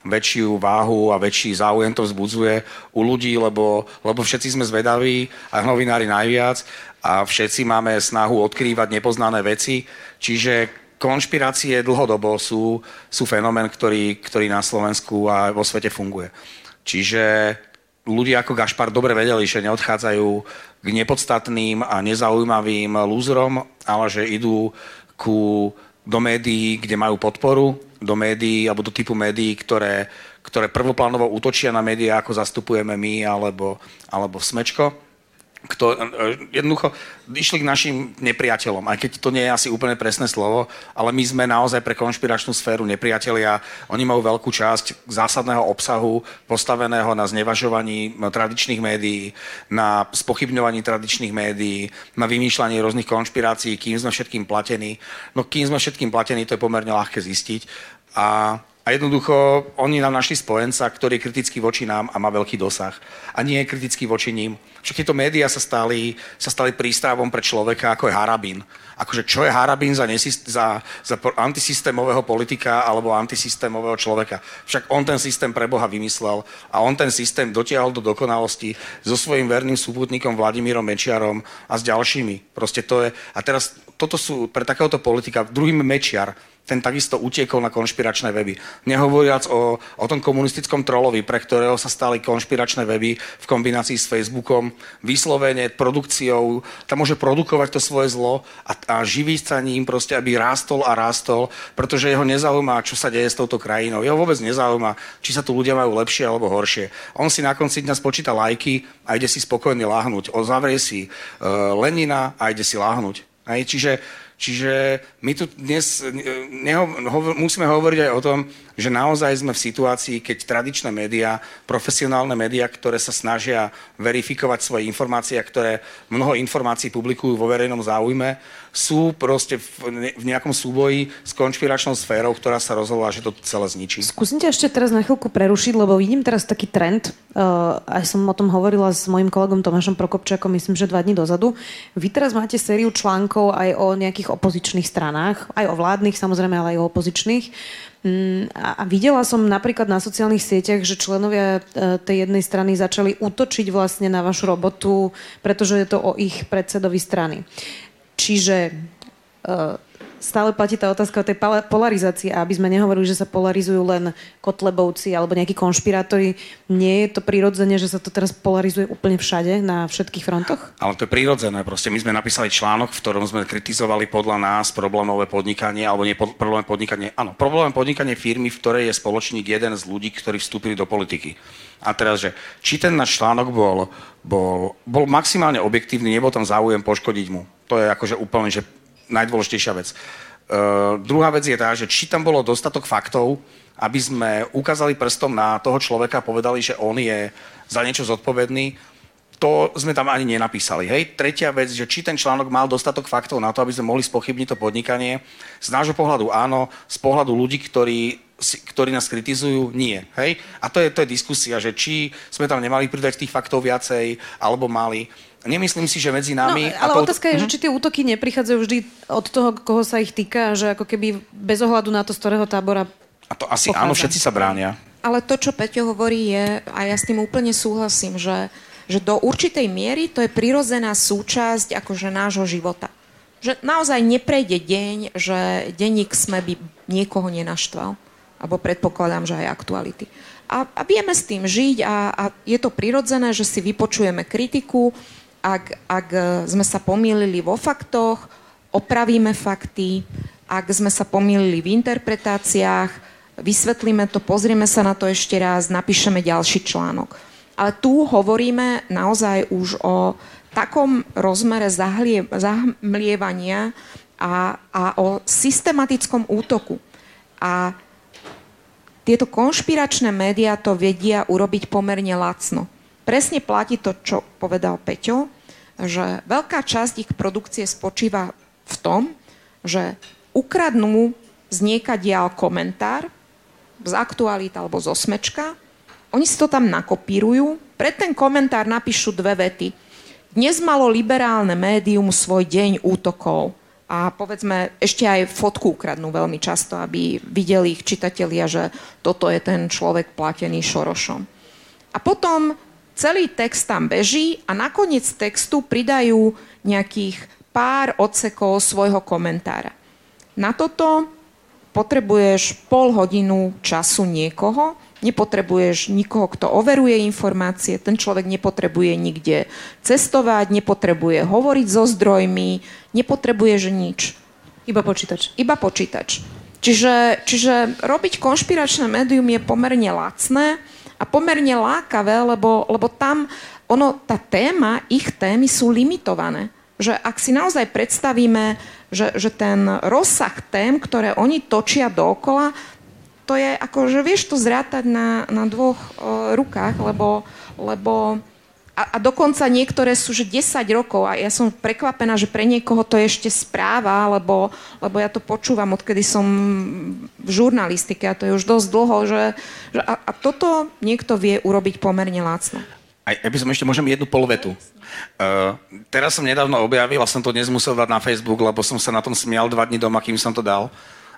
väčšiu váhu a väčší záujem to vzbudzuje u ľudí, lebo, lebo všetci sme zvedaví, aj novinári najviac a všetci máme snahu odkrývať nepoznané veci, čiže konšpirácie dlhodobo sú, sú fenomén, ktorý, ktorý na Slovensku a vo svete funguje. Čiže ľudia ako Gašpar dobre vedeli, že neodchádzajú k nepodstatným a nezaujímavým lúzrom, ale že idú ku, do médií, kde majú podporu, do médií alebo do typu médií, ktoré, ktoré prvoplánovo útočia na médiá, ako zastupujeme my alebo, alebo Smečko kto, e, jednoducho išli k našim nepriateľom, aj keď to nie je asi úplne presné slovo, ale my sme naozaj pre konšpiračnú sféru nepriatelia. Oni majú veľkú časť zásadného obsahu postaveného na znevažovaní tradičných médií, na spochybňovaní tradičných médií, na vymýšľanie rôznych konšpirácií, kým sme všetkým platení. No kým sme všetkým platení, to je pomerne ľahké zistiť. A a jednoducho oni nám našli spojenca, ktorý je kritický voči nám a má veľký dosah. A nie je kritický voči ním. Však tieto médiá sa stali, sa stali prístravom pre človeka, ako je Harabín. Akože čo je Harabín za, nesist- za, za antisystémového politika alebo antisystémového človeka? Však on ten systém pre Boha vymyslel a on ten systém dotiahol do dokonalosti so svojím verným súputníkom Vladimírom Mečiarom a s ďalšími. Proste to je... A teraz toto sú pre takéhoto politika, druhým Mečiar, ten takisto utiekol na konšpiračné weby. Nehovoriac o, o tom komunistickom trolovi, pre ktorého sa stali konšpiračné weby v kombinácii s Facebookom, vyslovene produkciou, tam môže produkovať to svoje zlo a, a živiť sa ním proste, aby rástol a rástol, pretože jeho nezaujíma, čo sa deje s touto krajinou. Jeho vôbec nezaujíma, či sa tu ľudia majú lepšie alebo horšie. On si na konci dňa spočíta lajky a ide si spokojne láhnuť. On zavrie si uh, Lenina a ide si láhnuť. Hej, čiže Čiže my tu dnes neho, ho, musíme hovoriť aj o tom, že naozaj sme v situácii, keď tradičné médiá, profesionálne médiá, ktoré sa snažia verifikovať svoje informácie a ktoré mnoho informácií publikujú vo verejnom záujme, sú proste v, v nejakom súboji s konšpiračnou sférou, ktorá sa rozhodla, že to celé zničí. Skúsite ešte teraz na chvíľku prerušiť, lebo vidím teraz taký trend, uh, aj som o tom hovorila s mojim kolegom Tomášom Prokopčákom, myslím, že dva dní dozadu. Vy teraz máte sériu článkov aj o nejakých opozičných stranách, aj o vládnych samozrejme, ale aj o opozičných. Mm, a videla som napríklad na sociálnych sieťach, že členovia e, tej jednej strany začali útočiť vlastne na vašu robotu, pretože je to o ich predsedovi strany. Čiže stále platí tá otázka o tej polarizácii a aby sme nehovorili, že sa polarizujú len kotlebovci alebo nejakí konšpirátori, nie je to prirodzené, že sa to teraz polarizuje úplne všade, na všetkých frontoch? Ale to je prirodzené. Proste my sme napísali článok, v ktorom sme kritizovali podľa nás problémové podnikanie, alebo nie problémové podnikanie, áno, problémové podnikanie firmy, v ktorej je spoločník jeden z ľudí, ktorí vstúpili do politiky. A teraz, že či ten náš článok bol, bol, bol maximálne objektívny, nebol tam záujem poškodiť mu. To je akože úplne, že najdôležitejšia vec. Uh, druhá vec je tá, že či tam bolo dostatok faktov, aby sme ukázali prstom na toho človeka a povedali, že on je za niečo zodpovedný, to sme tam ani nenapísali. Hej. Tretia vec, že či ten článok mal dostatok faktov na to, aby sme mohli spochybniť to podnikanie. Z nášho pohľadu áno, z pohľadu ľudí, ktorí, ktorí nás kritizujú, nie. Hej. A to je, to je diskusia, že či sme tam nemali pridať tých faktov viacej, alebo mali. Nemyslím si, že medzi nami... No, ale to... otázka je, že mhm. či tie útoky neprichádzajú vždy od toho, koho sa ich týka, že ako keby bez ohľadu na to, z ktorého tábora A to asi pochádza. áno, všetci sa bránia. Ale to, čo Peťo hovorí, je, a ja s tým úplne súhlasím, že, že do určitej miery to je prirozená súčasť akože nášho života. Že naozaj neprejde deň, že denník sme by niekoho nenaštval. Alebo predpokladám, že aj aktuality. A, a vieme s tým žiť a, a je to prirodzené, že si vypočujeme kritiku, ak, ak sme sa pomýlili vo faktoch, opravíme fakty, ak sme sa pomýlili v interpretáciách, vysvetlíme to, pozrieme sa na to ešte raz, napíšeme ďalší článok. Ale tu hovoríme naozaj už o takom rozmere zahlie, zahmlievania a, a o systematickom útoku. A tieto konšpiračné médiá to vedia urobiť pomerne lacno. Presne platí to, čo povedal Peťo, že veľká časť ich produkcie spočíva v tom, že ukradnú z dial komentár z aktualita alebo zo smečka, oni si to tam nakopírujú, pred ten komentár napíšu dve vety. Dnes malo liberálne médium svoj deň útokov a povedzme ešte aj fotku ukradnú veľmi často, aby videli ich čitatelia, že toto je ten človek platený Šorošom. A potom celý text tam beží a nakoniec textu pridajú nejakých pár odsekov svojho komentára. Na toto potrebuješ pol hodinu času niekoho, nepotrebuješ nikoho, kto overuje informácie, ten človek nepotrebuje nikde cestovať, nepotrebuje hovoriť so zdrojmi, nepotrebuješ nič. Iba počítač. Iba počítač. Čiže, čiže robiť konšpiračné médium je pomerne lacné a pomerne lákavé, lebo, lebo tam ono, tá téma, ich témy sú limitované. Že ak si naozaj predstavíme, že, že ten rozsah tém, ktoré oni točia dookola, to je ako, že vieš to zrátať na, na dvoch uh, rukách, lebo, lebo a, a dokonca niektoré sú že 10 rokov a ja som prekvapená, že pre niekoho to je ešte správa, lebo, lebo ja to počúvam, odkedy som v žurnalistike a to je už dosť dlho, že, že a, a toto niekto vie urobiť pomerne lácno. Aj, ja by som ešte môžem jednu polvetu. Uh, teraz som nedávno objavil a som to dnes musel dať na Facebook, lebo som sa na tom smial dva dní doma, kým som to dal.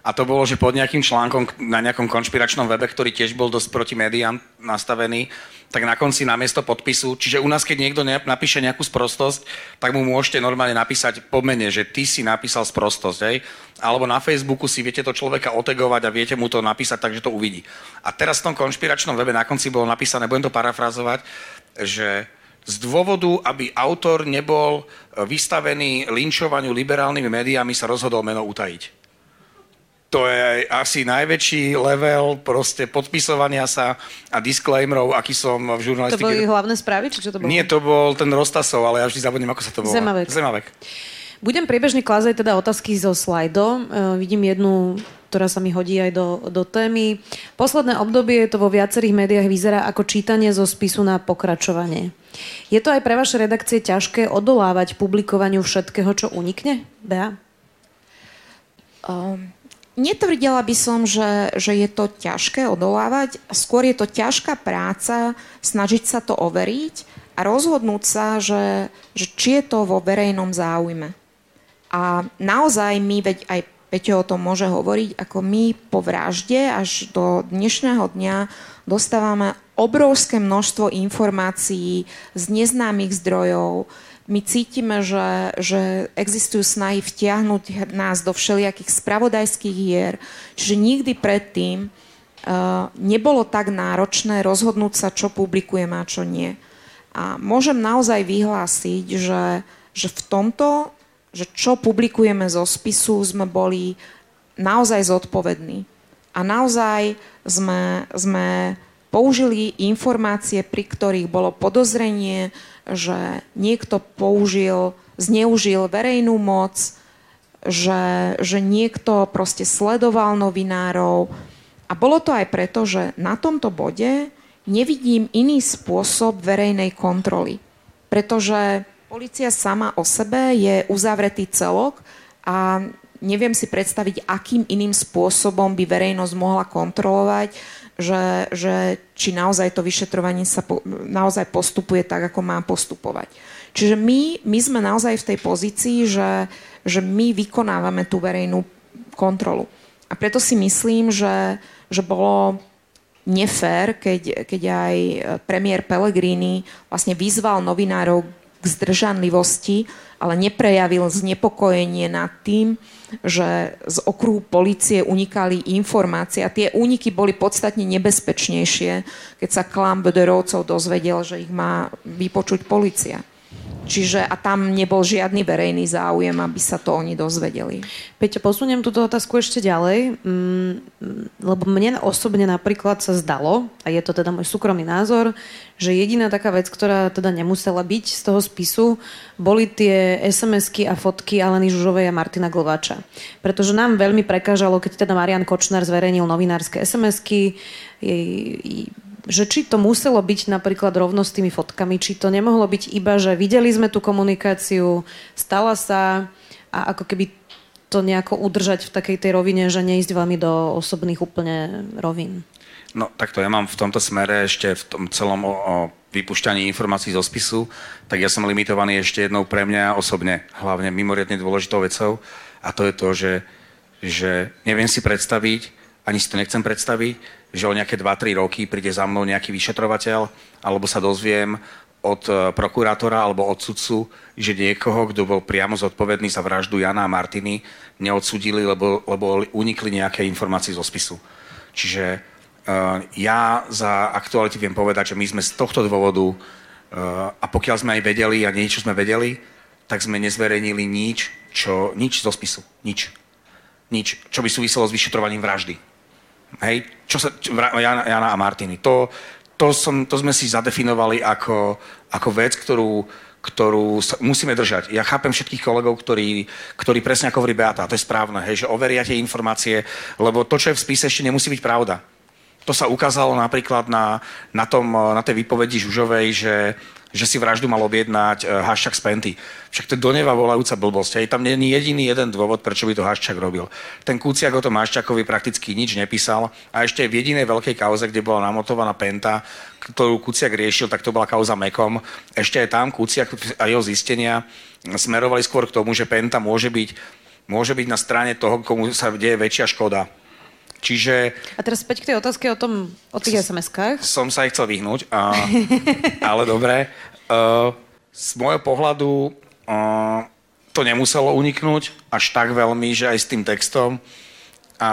A to bolo, že pod nejakým článkom na nejakom konšpiračnom webe, ktorý tiež bol dosť proti médiám nastavený, tak na konci namiesto podpisu, čiže u nás, keď niekto napíše nejakú sprostosť, tak mu môžete normálne napísať po mene, že ty si napísal sprostosť, hej? Alebo na Facebooku si viete to človeka otegovať a viete mu to napísať, takže to uvidí. A teraz v tom konšpiračnom webe na konci bolo napísané, budem to parafrazovať, že z dôvodu, aby autor nebol vystavený linčovaniu liberálnymi médiami, sa rozhodol meno utajiť to je asi najväčší level proste podpisovania sa a disclaimerov, aký som v žurnalistike... To boli hlavné správy, či čo to bolo? Nie, to bol ten Rostasov, ale ja vždy zabudnem, ako sa to volá. Zemavek. Zemavek. Budem priebežne klázať teda otázky zo slajdom. E, vidím jednu, ktorá sa mi hodí aj do, do témy. Posledné obdobie to vo viacerých médiách vyzerá ako čítanie zo spisu na pokračovanie. Je to aj pre vaše redakcie ťažké odolávať publikovaniu všetkého, čo unikne? Bea? Um, Netvrdila by som, že, že je to ťažké odolávať, skôr je to ťažká práca snažiť sa to overiť a rozhodnúť sa, že, že či je to vo verejnom záujme. A naozaj my, veď aj Peťo o tom môže hovoriť, ako my po vražde až do dnešného dňa dostávame obrovské množstvo informácií z neznámych zdrojov, my cítime, že, že existujú snahy vtiahnuť nás do všelijakých spravodajských hier, čiže nikdy predtým uh, nebolo tak náročné rozhodnúť sa, čo publikujeme a čo nie. A môžem naozaj vyhlásiť, že, že v tomto, že čo publikujeme zo spisu, sme boli naozaj zodpovední. A naozaj sme, sme použili informácie, pri ktorých bolo podozrenie, že niekto použil, zneužil verejnú moc, že, že niekto proste sledoval novinárov. A bolo to aj preto, že na tomto bode nevidím iný spôsob verejnej kontroly. Pretože policia sama o sebe je uzavretý celok a neviem si predstaviť, akým iným spôsobom by verejnosť mohla kontrolovať že, že či naozaj to vyšetrovanie sa po, naozaj postupuje tak, ako má postupovať. Čiže my, my sme naozaj v tej pozícii, že, že my vykonávame tú verejnú kontrolu. A preto si myslím, že, že bolo nefér, keď, keď aj premiér Pellegrini vlastne vyzval novinárov k zdržanlivosti, ale neprejavil znepokojenie nad tým, že z okruhu policie unikali informácie a tie úniky boli podstatne nebezpečnejšie, keď sa klam Bederovcov dozvedel, že ich má vypočuť policia. Čiže a tam nebol žiadny verejný záujem, aby sa to oni dozvedeli. Peťa, posuniem túto otázku ešte ďalej, mm, lebo mne osobne napríklad sa zdalo, a je to teda môj súkromný názor, že jediná taká vec, ktorá teda nemusela byť z toho spisu, boli tie SMS-ky a fotky Aleny Žužovej a Martina Glvača. Pretože nám veľmi prekážalo, keď teda Marian Kočner zverejnil novinárske SMS-ky, že či to muselo byť napríklad rovno s tými fotkami, či to nemohlo byť iba, že videli sme tú komunikáciu, stala sa a ako keby to nejako udržať v takej tej rovine, že neísť veľmi do osobných úplne rovín. No takto, ja mám v tomto smere ešte v tom celom o, o vypušťaní informácií zo spisu, tak ja som limitovaný ešte jednou pre mňa osobne, hlavne mimoriadne dôležitou vecou a to je to, že, že neviem si predstaviť, ani si to nechcem predstaviť, že o nejaké 2-3 roky príde za mnou nejaký vyšetrovateľ, alebo sa dozviem od e, prokurátora alebo od sudcu, že niekoho, kto bol priamo zodpovedný za vraždu Jana a Martiny, neodsudili, lebo, lebo unikli nejaké informácie zo spisu. Čiže uh, ja za aktuality viem povedať, že my sme z tohto dôvodu, uh, a pokiaľ sme aj vedeli a niečo sme vedeli, tak sme nezverejnili nič, čo, nič zo spisu. Nič. Nič, čo by súviselo s vyšetrovaním vraždy. Hej, čo sa, čo, Jana, Jana a Martiny. To, to, som, to sme si zadefinovali ako, ako vec, ktorú, ktorú sa, musíme držať. Ja chápem všetkých kolegov, ktorí, ktorí presne ako hovorí Beata, to je správne, hej, že overiate informácie, lebo to, čo je v spise, ešte nemusí byť pravda. To sa ukázalo napríklad na, na, tom, na tej výpovedi Žužovej, že že si vraždu mal objednať uh, Haščák z Penty. Však to je do neba volajúca blbosť. Hej. Tam je jediný jeden dôvod, prečo by to Haščák robil. Ten Kuciak o tom Haščákovi prakticky nič nepísal a ešte v jedinej veľkej kauze, kde bola namotovaná Penta, ktorú Kuciak riešil, tak to bola kauza Mekom. Ešte aj tam Kuciak a jeho zistenia smerovali skôr k tomu, že Penta môže byť, môže byť na strane toho, komu sa deje väčšia škoda. Čiže... A teraz späť k tej otázke o, tom, o tých SMS-kách. Som sa ich chcel vyhnúť, a, ale dobre. Uh, z môjho pohľadu uh, to nemuselo uniknúť až tak veľmi, že aj s tým textom. A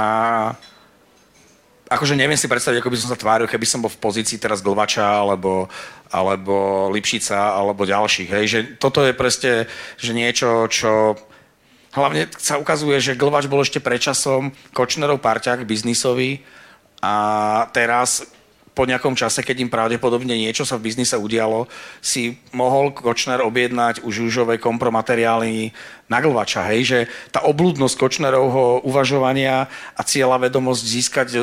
akože neviem si predstaviť, ako by som sa tváril, keby som bol v pozícii teraz Glvača, alebo, alebo Lipšica, alebo ďalších. Hej. Že toto je proste že niečo, čo Hlavne sa ukazuje, že Glvač bol ešte predčasom Kočnerov parťák biznisový a teraz po nejakom čase, keď im pravdepodobne niečo sa v biznise udialo, si mohol Kočner objednať už užové kompromateriály na Glvača. Hej? Že tá oblúdnosť Kočnerovho uvažovania a cieľa vedomosť získať e,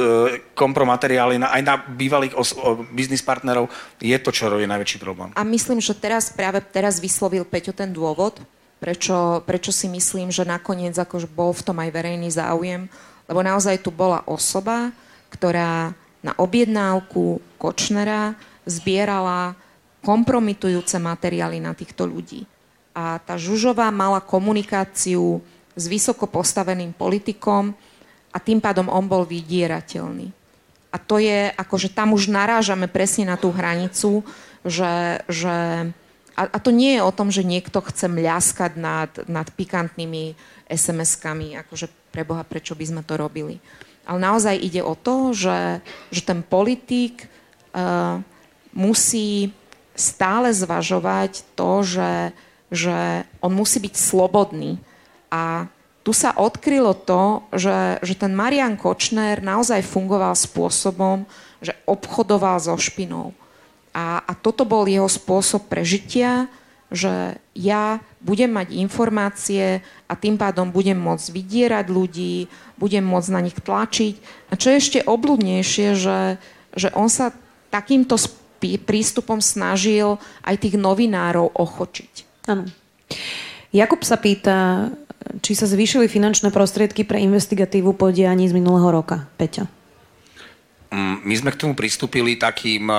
kompromateriály na, aj na bývalých os- biznis partnerov je to, čo robí najväčší problém. A myslím, že teraz práve teraz vyslovil Peťo ten dôvod, prečo, prečo si myslím, že nakoniec akož bol v tom aj verejný záujem, lebo naozaj tu bola osoba, ktorá na objednávku Kočnera zbierala kompromitujúce materiály na týchto ľudí. A tá Žužová mala komunikáciu s vysoko postaveným politikom a tým pádom on bol vydierateľný. A to je, akože tam už narážame presne na tú hranicu, že, že a, a to nie je o tom, že niekto chce mľaskať nad, nad pikantnými SMS-kami, akože preboha, prečo by sme to robili. Ale naozaj ide o to, že, že ten politik uh, musí stále zvažovať to, že, že on musí byť slobodný. A tu sa odkrylo to, že, že ten Marian Kočner naozaj fungoval spôsobom, že obchodoval so špinou. A, a toto bol jeho spôsob prežitia, že ja budem mať informácie a tým pádom budem môcť vydierať ľudí, budem môcť na nich tlačiť. A čo je ešte obludnejšie, že, že on sa takýmto prístupom snažil aj tých novinárov ochočiť. Áno. Jakub sa pýta, či sa zvýšili finančné prostriedky pre investigatívu po dianí z minulého roka. Peťa. Mm, my sme k tomu pristúpili takým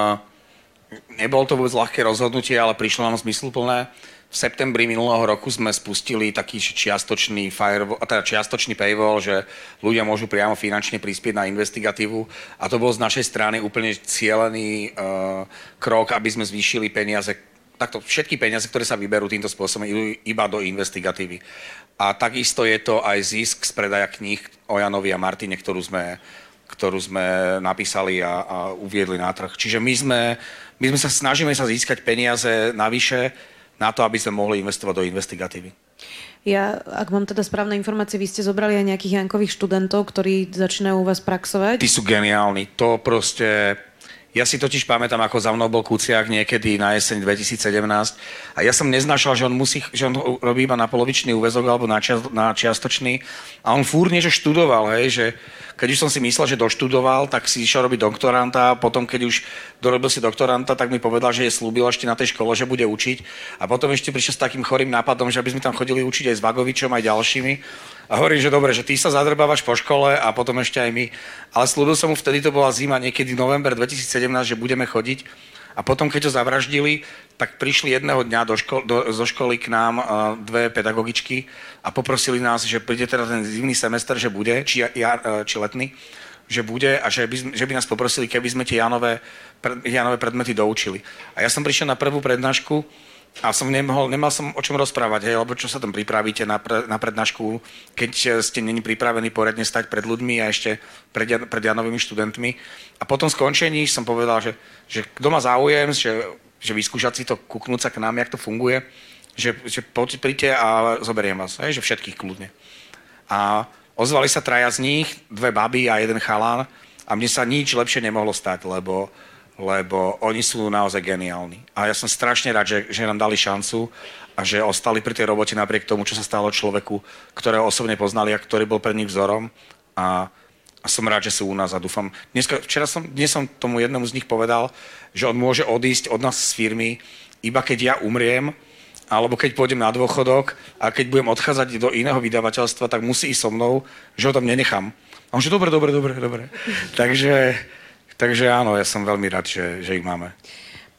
Nebolo to vôbec ľahké rozhodnutie, ale prišlo nám zmysluplné. V septembri minulého roku sme spustili taký čiastočný, firewall, teda čiastočný paywall, že ľudia môžu priamo finančne prispieť na investigatívu a to bol z našej strany úplne cieľený uh, krok, aby sme zvýšili peniaze takto všetky peniaze, ktoré sa vyberú týmto spôsobom, idú iba do investigatívy. A takisto je to aj zisk z predaja kníh o Janovi a Martine, ktorú sme, ktorú sme napísali a, a uviedli na trh. Čiže my sme my sme sa snažíme sa získať peniaze navyše na to, aby sme mohli investovať do investigatívy. Ja, ak mám teda správne informácie, vy ste zobrali aj nejakých Jankových študentov, ktorí začínajú u vás praxovať. Tí sú geniálni. To proste ja si totiž pamätám, ako za mnou bol Kuciak niekedy na jeseň 2017 a ja som neznášal, že on, musí, že on robí iba na polovičný úvezok alebo na, čas, na čiastočný a on fúr niečo študoval, hej, že keď už som si myslel, že doštudoval, tak si išiel robiť doktoranta a potom, keď už dorobil si doktoranta, tak mi povedal, že je slúbil ešte na tej škole, že bude učiť a potom ešte prišiel s takým chorým nápadom, že aby sme tam chodili učiť aj s Vagovičom, aj ďalšími a hovorím, že dobre, že ty sa zadrbávaš po škole a potom ešte aj my. Ale slúbil som mu, vtedy to bola zima, niekedy november 2017, že budeme chodiť. A potom, keď ho zavraždili, tak prišli jedného dňa do ško- do, zo školy k nám uh, dve pedagogičky a poprosili nás, že príde teda ten zimný semester, že bude, či, jar, uh, či letný, že bude a že by, že by nás poprosili, keby sme tie Janové, pred, Janové predmety doučili. A ja som prišiel na prvú prednášku a som nemohol, nemal som o čom rozprávať, hej, lebo čo sa tam pripravíte na, pre, na prednášku, keď ste není pripravení poriadne stať pred ľuďmi a ešte pred, pred Janovými študentmi. A potom skončení som povedal, že, že kto má záujem, že, že vyskúšať si to, kúknúť sa k nám, jak to funguje, že, že príďte a zoberiem vás, hej, že všetkých kľudne. A ozvali sa traja z nich, dve baby a jeden chalán a mne sa nič lepšie nemohlo stať, lebo lebo oni sú naozaj geniálni. A ja som strašne rád, že, že nám dali šancu a že ostali pri tej robote napriek tomu, čo sa stalo človeku, ktorého osobne poznali a ktorý bol pre nich vzorom. A, a som rád, že sú u nás a dúfam. Dneska, včera som, dnes som tomu jednému z nich povedal, že on môže odísť od nás z firmy, iba keď ja umriem, alebo keď pôjdem na dôchodok a keď budem odchádzať do iného vydavateľstva, tak musí ísť so mnou, že ho tam nenechám. A on že dobre, dobre, dobre, dobre. Takže Takže áno, ja som veľmi rád, že, že ich máme.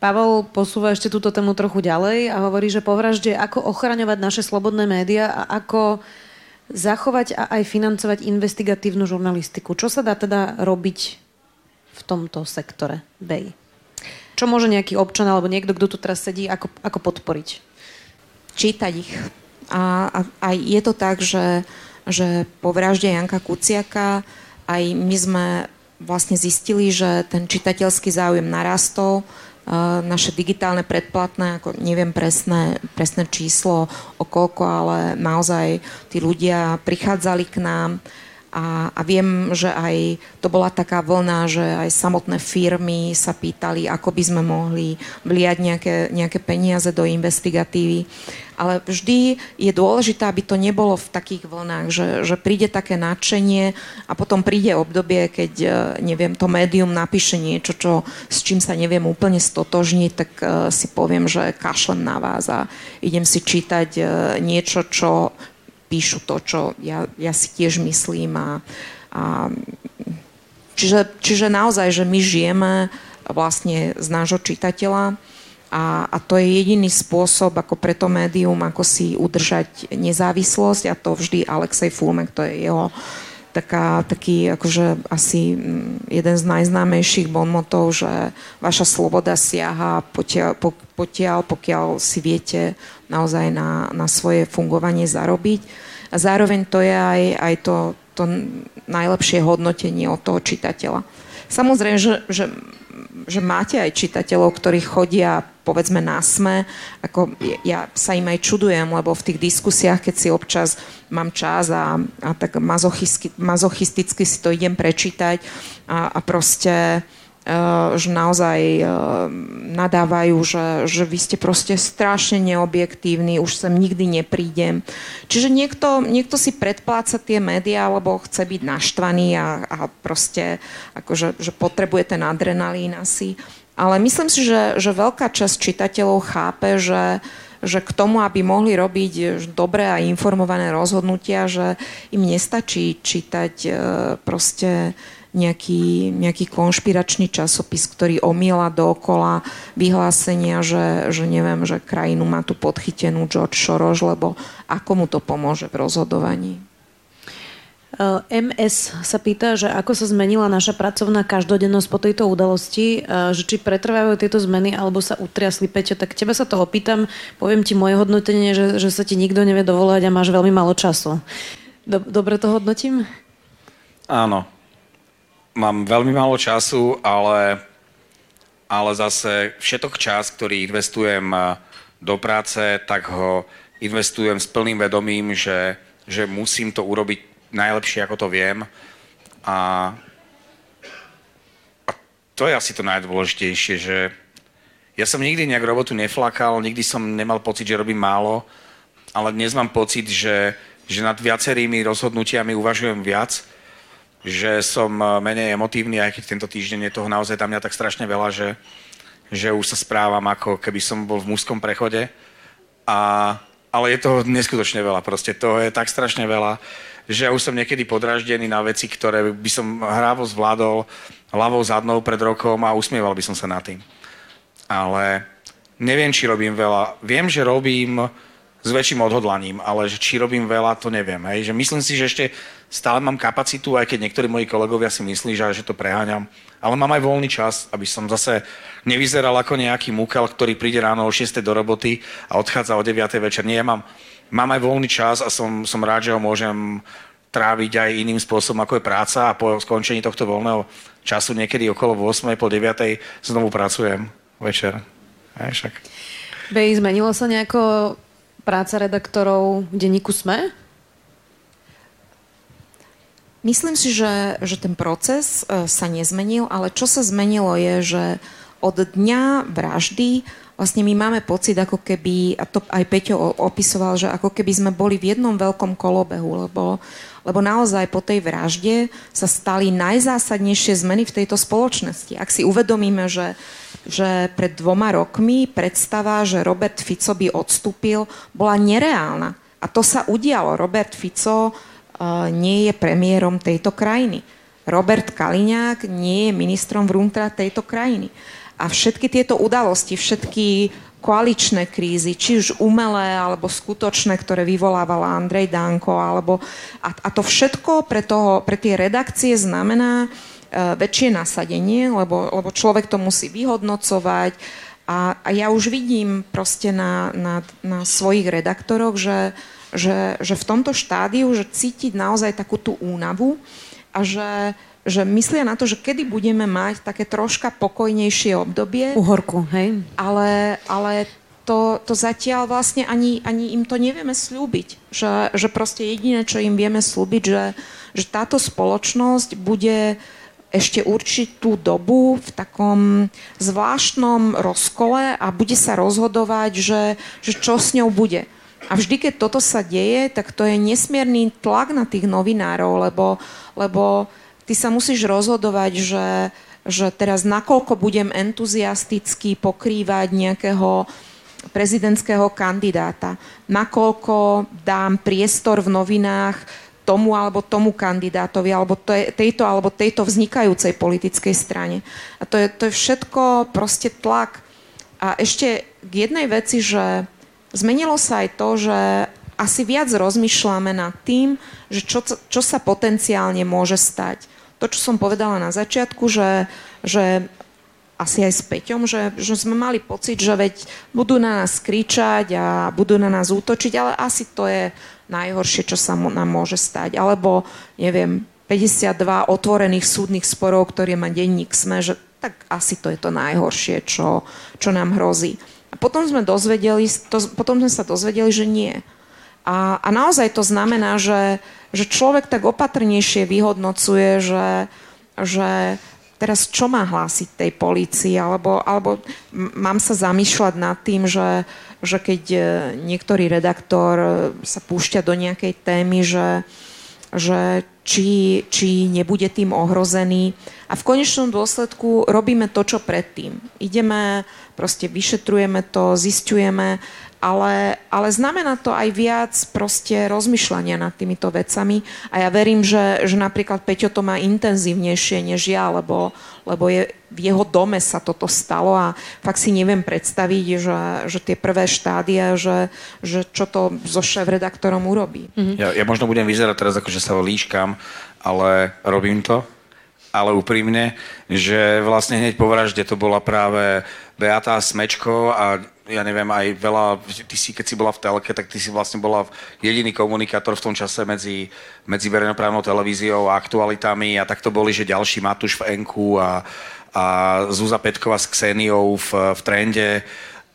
Pavol posúva ešte túto tému trochu ďalej a hovorí, že po vražde, ako ochraňovať naše slobodné médiá a ako zachovať a aj financovať investigatívnu žurnalistiku. Čo sa dá teda robiť v tomto sektore BEI? Čo môže nejaký občan alebo niekto, kto tu teraz sedí, ako, ako podporiť? Čítať ich. A, a, a je to tak, že, že po vražde Janka Kuciaka aj my sme vlastne zistili, že ten čitateľský záujem narastol, naše digitálne predplatné, ako neviem presné, presné číslo o koľko, ale naozaj tí ľudia prichádzali k nám a, a viem, že aj to bola taká vlna, že aj samotné firmy sa pýtali, ako by sme mohli vliať nejaké, nejaké peniaze do investigatívy. Ale vždy je dôležité, aby to nebolo v takých vlnách, že, že príde také nadšenie a potom príde obdobie, keď, e, neviem, to médium napíše niečo, čo, s čím sa neviem úplne stotožniť, tak uh, si poviem, že kašlem na vás a idem si čítať uh, niečo, čo píšu to, čo ja, ja si tiež myslím. A, a, čiže, čiže naozaj, že my žijeme vlastne z nášho čitateľa a, a to je jediný spôsob, ako pre to médium, ako si udržať nezávislosť a to vždy Alexej Fulmek, to je jeho taká, taký akože asi mm, jeden z najznámejších bonmotov, že vaša sloboda siaha potiaľ, potiaľ, pokiaľ si viete naozaj na, na svoje fungovanie zarobiť. A zároveň to je aj, aj to, to najlepšie hodnotenie od toho čitateľa. Samozrejme, že, že, že máte aj čitateľov, ktorí chodia povedzme na sme, ako ja sa im aj čudujem, lebo v tých diskusiách, keď si občas mám čas a, a tak mazochisticky si to idem prečítať a, a proste Eh, že naozaj eh, nadávajú, že, že vy ste proste strašne neobjektívni, už sem nikdy neprídem. Čiže niekto, niekto si predpláca tie médiá, alebo chce byť naštvaný a, a proste akože, že potrebuje ten adrenalín asi. Ale myslím si, že, že veľká časť čitateľov chápe, že, že k tomu, aby mohli robiť dobré a informované rozhodnutia, že im nestačí čítať eh, proste nejaký, nejaký konšpiračný časopis, ktorý omiela dookola vyhlásenia, že, že neviem, že krajinu má tu podchytenú George Soros, lebo ako mu to pomôže v rozhodovaní? MS sa pýta, že ako sa zmenila naša pracovná každodennosť po tejto udalosti, že či pretrvajú tieto zmeny alebo sa utriasli Peťo, tak teba sa to opýtam, poviem ti moje hodnotenie, že, že sa ti nikto nevie dovolať a máš veľmi málo času. Dobre to hodnotím? Áno, mám veľmi málo času, ale, ale zase všetok čas, ktorý investujem do práce, tak ho investujem s plným vedomím, že, že musím to urobiť najlepšie, ako to viem. A, a to je asi to najdôležitejšie, že ja som nikdy nejak robotu neflakal, nikdy som nemal pocit, že robím málo, ale dnes mám pocit, že, že nad viacerými rozhodnutiami uvažujem viac, že som menej emotívny, aj keď tento týždeň je toho naozaj tam mňa tak strašne veľa, že, že už sa správam ako keby som bol v mužskom prechode. A, ale je toho neskutočne veľa, proste toho je tak strašne veľa, že už som niekedy podraždený na veci, ktoré by som hrávo zvládol hlavou zadnou pred rokom a usmieval by som sa na tým. Ale neviem, či robím veľa. Viem, že robím s väčším odhodlaním, ale že či robím veľa, to neviem. Hej. Že myslím si, že ešte stále mám kapacitu, aj keď niektorí moji kolegovia si myslí, že, že to preháňam. Ale mám aj voľný čas, aby som zase nevyzeral ako nejaký múkel, ktorý príde ráno o 6 do roboty a odchádza o 9 večer. Nie, ja mám mám aj voľný čas a som, som rád, že ho môžem tráviť aj iným spôsobom, ako je práca a po skončení tohto voľného času niekedy okolo 8. po 9. znovu pracujem večer. Aj však. Bej, zmenilo sa nejako práca redaktorov v denníku SME? Myslím si, že, že ten proces e, sa nezmenil, ale čo sa zmenilo je, že od dňa vraždy vlastne my máme pocit, ako keby, a to aj Peťo opisoval, že ako keby sme boli v jednom veľkom kolobehu, lebo, lebo naozaj po tej vražde sa stali najzásadnejšie zmeny v tejto spoločnosti. Ak si uvedomíme, že, že pred dvoma rokmi predstava, že Robert Fico by odstúpil, bola nereálna. A to sa udialo. Robert Fico uh, nie je premiérom tejto krajiny. Robert Kaliňák nie je ministrom vnútra tejto krajiny. A všetky tieto udalosti, všetky koaličné krízy, či už umelé alebo skutočné, ktoré vyvolávala Andrej Danko, alebo, a, a to všetko pre, toho, pre tie redakcie znamená e, väčšie nasadenie, lebo, lebo človek to musí vyhodnocovať a, a ja už vidím proste na, na, na svojich redaktoroch, že, že, že v tomto štádiu, že cítiť naozaj takú tú únavu a že, že myslia na to, že kedy budeme mať také troška pokojnejšie obdobie. Uhorku, hej? Ale, ale to, to zatiaľ vlastne ani, ani im to nevieme slúbiť. Že, že proste jediné, čo im vieme slúbiť, že, že táto spoločnosť bude ešte určitú dobu v takom zvláštnom rozkole a bude sa rozhodovať, že, že čo s ňou bude. A vždy, keď toto sa deje, tak to je nesmierný tlak na tých novinárov, lebo, lebo ty sa musíš rozhodovať, že, že teraz nakoľko budem entuziasticky pokrývať nejakého prezidentského kandidáta, nakoľko dám priestor v novinách tomu alebo tomu kandidátovi, alebo tejto alebo tejto vznikajúcej politickej strane. A to je, to je všetko proste tlak. A ešte k jednej veci, že zmenilo sa aj to, že asi viac rozmýšľame nad tým, že čo, čo sa potenciálne môže stať. To, čo som povedala na začiatku, že, že asi aj s Peťom, že, že sme mali pocit, že veď budú na nás kričať a budú na nás útočiť, ale asi to je najhoršie, čo sa nám môže stať. Alebo, neviem, 52 otvorených súdnych sporov, ktoré má denník SME, že tak asi to je to najhoršie, čo, čo nám hrozí. A potom sme, dozvedeli, to, potom sme sa dozvedeli, že nie. A, a naozaj to znamená, že, že človek tak opatrnejšie vyhodnocuje, že, že teraz čo má hlásiť tej policii, alebo, alebo mám sa zamýšľať nad tým, že, že keď e, niektorý redaktor e, sa púšťa do nejakej témy, že, že či, či nebude tým ohrozený. A v konečnom dôsledku robíme to, čo predtým. Ideme, proste vyšetrujeme to, zistujeme ale, ale znamená to aj viac proste rozmýšľania nad týmito vecami a ja verím, že, že napríklad Peťo to má intenzívnejšie než ja, lebo, lebo je, v jeho dome sa toto stalo a fakt si neviem predstaviť, že, že tie prvé štádia, že, že čo to so šéf-redaktorom urobí. Mm-hmm. Ja, ja možno budem vyzerať teraz ako, že sa líškam, ale robím to ale úprimne, že vlastne hneď po vražde to bola práve Beata Smečko a ja neviem, aj veľa, ty si, keď si bola v telke, tak ty si vlastne bola jediný komunikátor v tom čase medzi, medzi verejnoprávnou televíziou a aktualitami a takto boli, že ďalší Matúš v Enku a, a Zúza Petková s Kseniou v, v Trende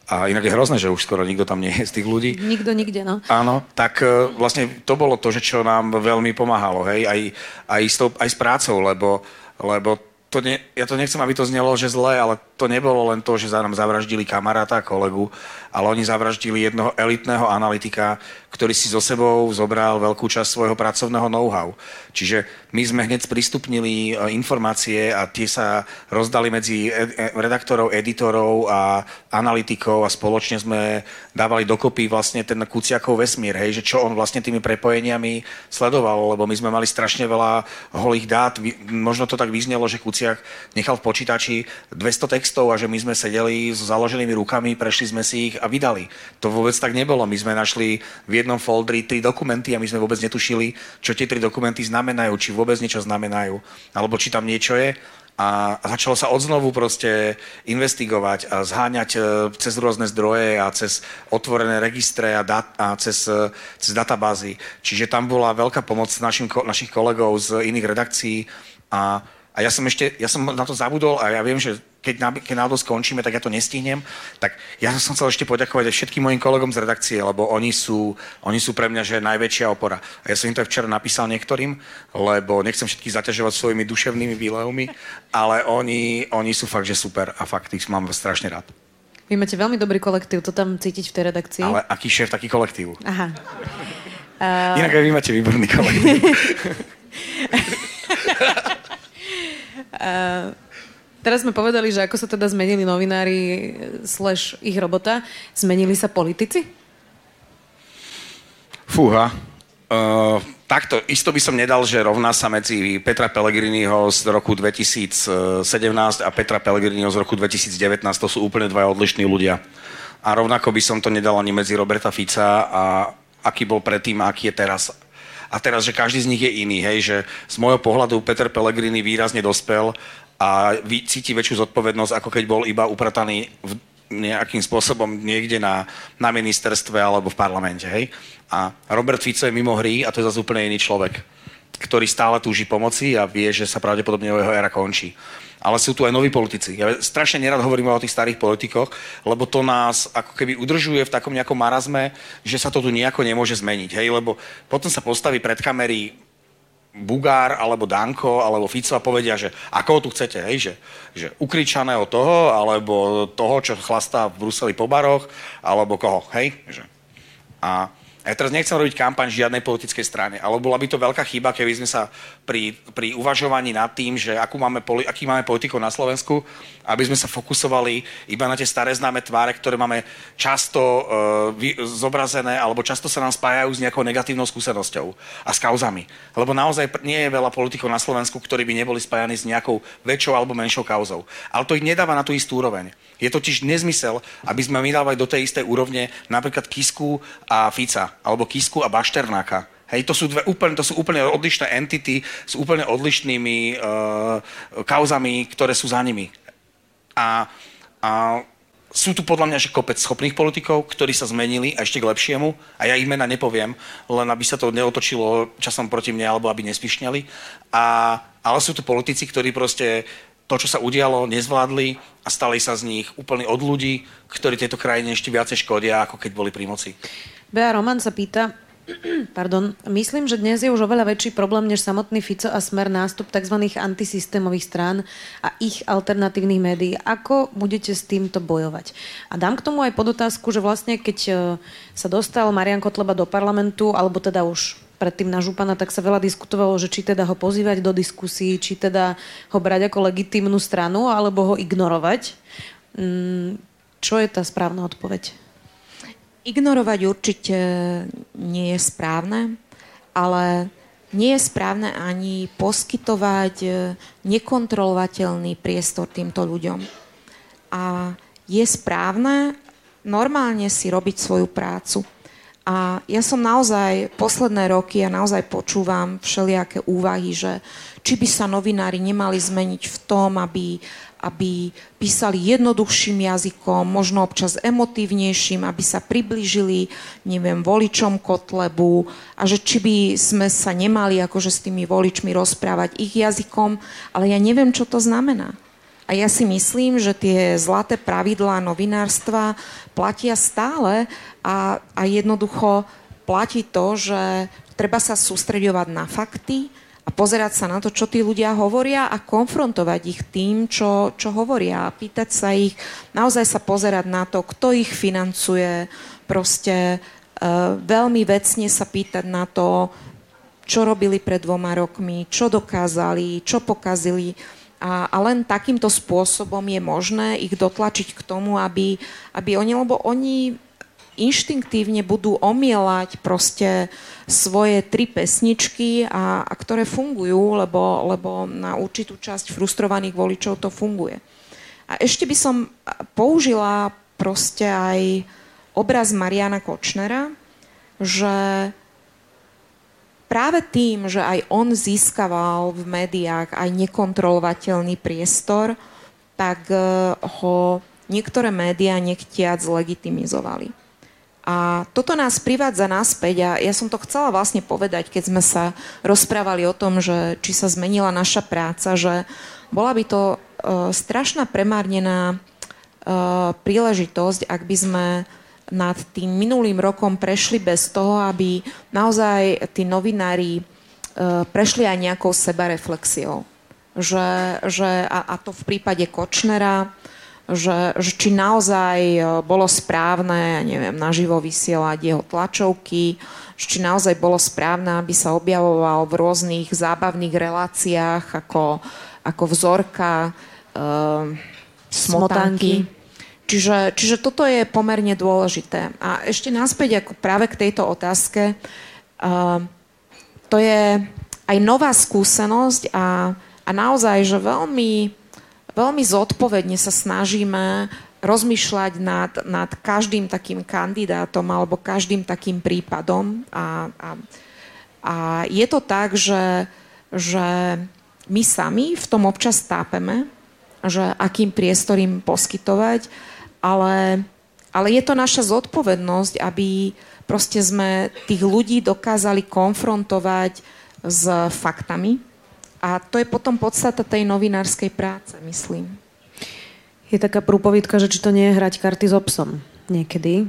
a inak je hrozné, že už skoro nikto tam nie je z tých ľudí. Nikto nikde, no. Áno, tak e, vlastne to bolo to, že čo nám veľmi pomáhalo, hej, aj, aj, s, tou, aj s prácou, lebo, lebo to ne, ja to nechcem, aby to znelo, že zle, ale to nebolo len to, že za nám zavraždili kamaráta, kolegu, ale oni zavraždili jednoho elitného analytika, ktorý si so sebou zobral veľkú časť svojho pracovného know-how. Čiže my sme hneď sprístupnili e, informácie a tie sa rozdali medzi e, e, redaktorov, editorov a analytikov a spoločne sme dávali dokopy vlastne ten Kuciakov vesmír, hej, že čo on vlastne tými prepojeniami sledoval, lebo my sme mali strašne veľa holých dát. Možno to tak vyznelo, že Kuciak nechal v počítači 200 textov a že my sme sedeli s založenými rukami, prešli sme si ich a vydali. To vôbec tak nebolo. My sme našli v jednom foldri tri dokumenty a my sme vôbec netušili, čo tie tri dokumenty znamenajú, či vôbec niečo znamenajú, alebo či tam niečo je. A začalo sa odznovu proste investigovať a zháňať e, cez rôzne zdroje a cez otvorené registre a, dat, a cez, e, cez databázy. Čiže tam bola veľká pomoc našim, našich kolegov z iných redakcií a a ja som ešte, ja som na to zabudol a ja viem, že keď, na, keď náhodou skončíme, tak ja to nestihnem. Tak ja som chcel ešte poďakovať aj všetkým mojim kolegom z redakcie, lebo oni sú, oni sú pre mňa že najväčšia opora. A ja som im to včera napísal niektorým, lebo nechcem všetkých zaťažovať svojimi duševnými výlevmi, ale oni, oni sú fakt, že super a fakt ich mám strašne rád. Vy máte veľmi dobrý kolektív, to tam cítiť v tej redakcii. Ale aký šéf, taký kolektív. Aha. Uh... Inak aj vy máte výborný kolektív. Uh, teraz sme povedali, že ako sa teda zmenili novinári slash ich robota. Zmenili sa politici? Fúha. Uh, takto, isto by som nedal, že rovná sa medzi Petra Pellegriniho z roku 2017 a Petra Pellegriniho z roku 2019. To sú úplne dva odlišní ľudia. A rovnako by som to nedal ani medzi Roberta Fica a aký bol predtým a aký je teraz a teraz, že každý z nich je iný, hej, že z môjho pohľadu Peter Pellegrini výrazne dospel a cíti väčšiu zodpovednosť, ako keď bol iba uprataný v nejakým spôsobom niekde na, na ministerstve alebo v parlamente, hej. A Robert Fico je mimo hry a to je zase úplne iný človek, ktorý stále túži pomoci a vie, že sa pravdepodobne jeho éra končí ale sú tu aj noví politici. Ja strašne nerad hovorím o tých starých politikoch, lebo to nás ako keby udržuje v takom nejakom marazme, že sa to tu nejako nemôže zmeniť. Hej? Lebo potom sa postaví pred kamery Bugár, alebo Danko, alebo Fico a povedia, že ako tu chcete, hej, že, že ukričaného toho, alebo toho, čo chlastá v Bruseli po baroch, alebo koho, hej. Že. A ja teraz nechcem robiť kampaň žiadnej politickej strane, ale bola by to veľká chyba, keby sme sa pri, pri uvažovaní nad tým, že akú máme, aký máme politikov na Slovensku, aby sme sa fokusovali iba na tie staré známe tváre, ktoré máme často uh, vy, zobrazené, alebo často sa nám spájajú s nejakou negatívnou skúsenosťou a s kauzami. Lebo naozaj nie je veľa politikov na Slovensku, ktorí by neboli spájani s nejakou väčšou alebo menšou kauzou. Ale to ich nedáva na tú istú úroveň. Je totiž nezmysel, aby sme my dávali do tej istej úrovne napríklad Kisku a Fica, alebo Kisku a Bašternáka. Hej, to sú, dve úplne, to sú úplne odlišné entity s úplne odlišnými uh, kauzami, ktoré sú za nimi. A, a sú tu podľa mňa že kopec schopných politikov, ktorí sa zmenili a ešte k lepšiemu. A ja ich mena nepoviem, len aby sa to neotočilo časom proti mne, alebo aby nespišňali. A, ale sú tu politici, ktorí proste to, čo sa udialo, nezvládli a stali sa z nich úplne od ľudí, ktorí tejto krajine ešte viacej škodia, ako keď boli pri moci. Bea Roman sa pýta, pardon, myslím, že dnes je už oveľa väčší problém než samotný Fico a smer nástup tzv. antisystémových strán a ich alternatívnych médií. Ako budete s týmto bojovať? A dám k tomu aj podotázku, že vlastne keď e, sa dostal Marian Kotleba do parlamentu, alebo teda už predtým na Župana, tak sa veľa diskutovalo, že či teda ho pozývať do diskusí, či teda ho brať ako legitímnu stranu, alebo ho ignorovať. Mm, čo je tá správna odpoveď? Ignorovať určite nie je správne, ale nie je správne ani poskytovať nekontrolovateľný priestor týmto ľuďom. A je správne normálne si robiť svoju prácu a ja som naozaj posledné roky ja naozaj počúvam všelijaké úvahy, že či by sa novinári nemali zmeniť v tom, aby, aby písali jednoduchším jazykom, možno občas emotívnejším, aby sa priblížili, neviem, voličom Kotlebu a že či by sme sa nemali akože s tými voličmi rozprávať ich jazykom, ale ja neviem, čo to znamená. A ja si myslím, že tie zlaté pravidlá novinárstva platia stále a, a jednoducho platí to, že treba sa sústredovať na fakty a pozerať sa na to, čo tí ľudia hovoria a konfrontovať ich tým, čo, čo hovoria. A pýtať sa ich, naozaj sa pozerať na to, kto ich financuje, proste uh, veľmi vecne sa pýtať na to, čo robili pred dvoma rokmi, čo dokázali, čo pokazili a, a len takýmto spôsobom je možné ich dotlačiť k tomu, aby, aby oni, lebo oni inštinktívne budú omielať proste svoje tri pesničky, a, a ktoré fungujú, lebo, lebo na určitú časť frustrovaných voličov to funguje. A ešte by som použila proste aj obraz Mariana Kočnera, že práve tým, že aj on získaval v médiách aj nekontrolovateľný priestor, tak e, ho niektoré médiá nechtiac legitimizovali. A toto nás privádza naspäť a ja som to chcela vlastne povedať, keď sme sa rozprávali o tom, že či sa zmenila naša práca, že bola by to uh, strašná premárnená uh, príležitosť, ak by sme nad tým minulým rokom prešli bez toho, aby naozaj tí novinári e, prešli aj nejakou sebareflexiou. Že, že, a, to v prípade Kočnera, že, že či naozaj e, bolo správne, ja neviem, naživo vysielať jeho tlačovky, či naozaj bolo správne, aby sa objavoval v rôznych zábavných reláciách ako, ako vzorka e, smotanky. smotanky Čiže, čiže toto je pomerne dôležité. A ešte náspäť ako práve k tejto otázke. Uh, to je aj nová skúsenosť a, a naozaj, že veľmi, veľmi zodpovedne sa snažíme rozmýšľať nad, nad každým takým kandidátom alebo každým takým prípadom. A, a, a je to tak, že, že my sami v tom občas tápeme, že akým priestor im poskytovať ale, ale je to naša zodpovednosť, aby proste sme tých ľudí dokázali konfrontovať s faktami. A to je potom podstata tej novinárskej práce, myslím. Je taká prúpovidka, že či to nie je hrať karty s obsom niekedy.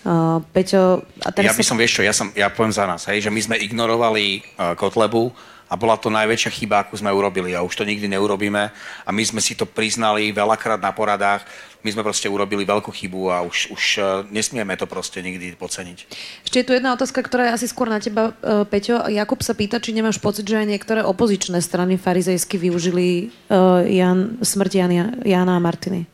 Uh, Peťo, a teraz ja by som, vieš čo, ja, som, ja poviem za nás, hej, že my sme ignorovali uh, Kotlebu, a bola to najväčšia chyba, akú sme urobili a už to nikdy neurobíme a my sme si to priznali veľakrát na poradách, my sme proste urobili veľkú chybu a už, už e, nesmieme to proste nikdy podceniť. Ešte je tu jedna otázka, ktorá je asi skôr na teba, e, Peťo. Jakub sa pýta, či nemáš pocit, že aj niektoré opozičné strany farizejsky využili uh, Jan, smrť Jana, Jana a Martiny.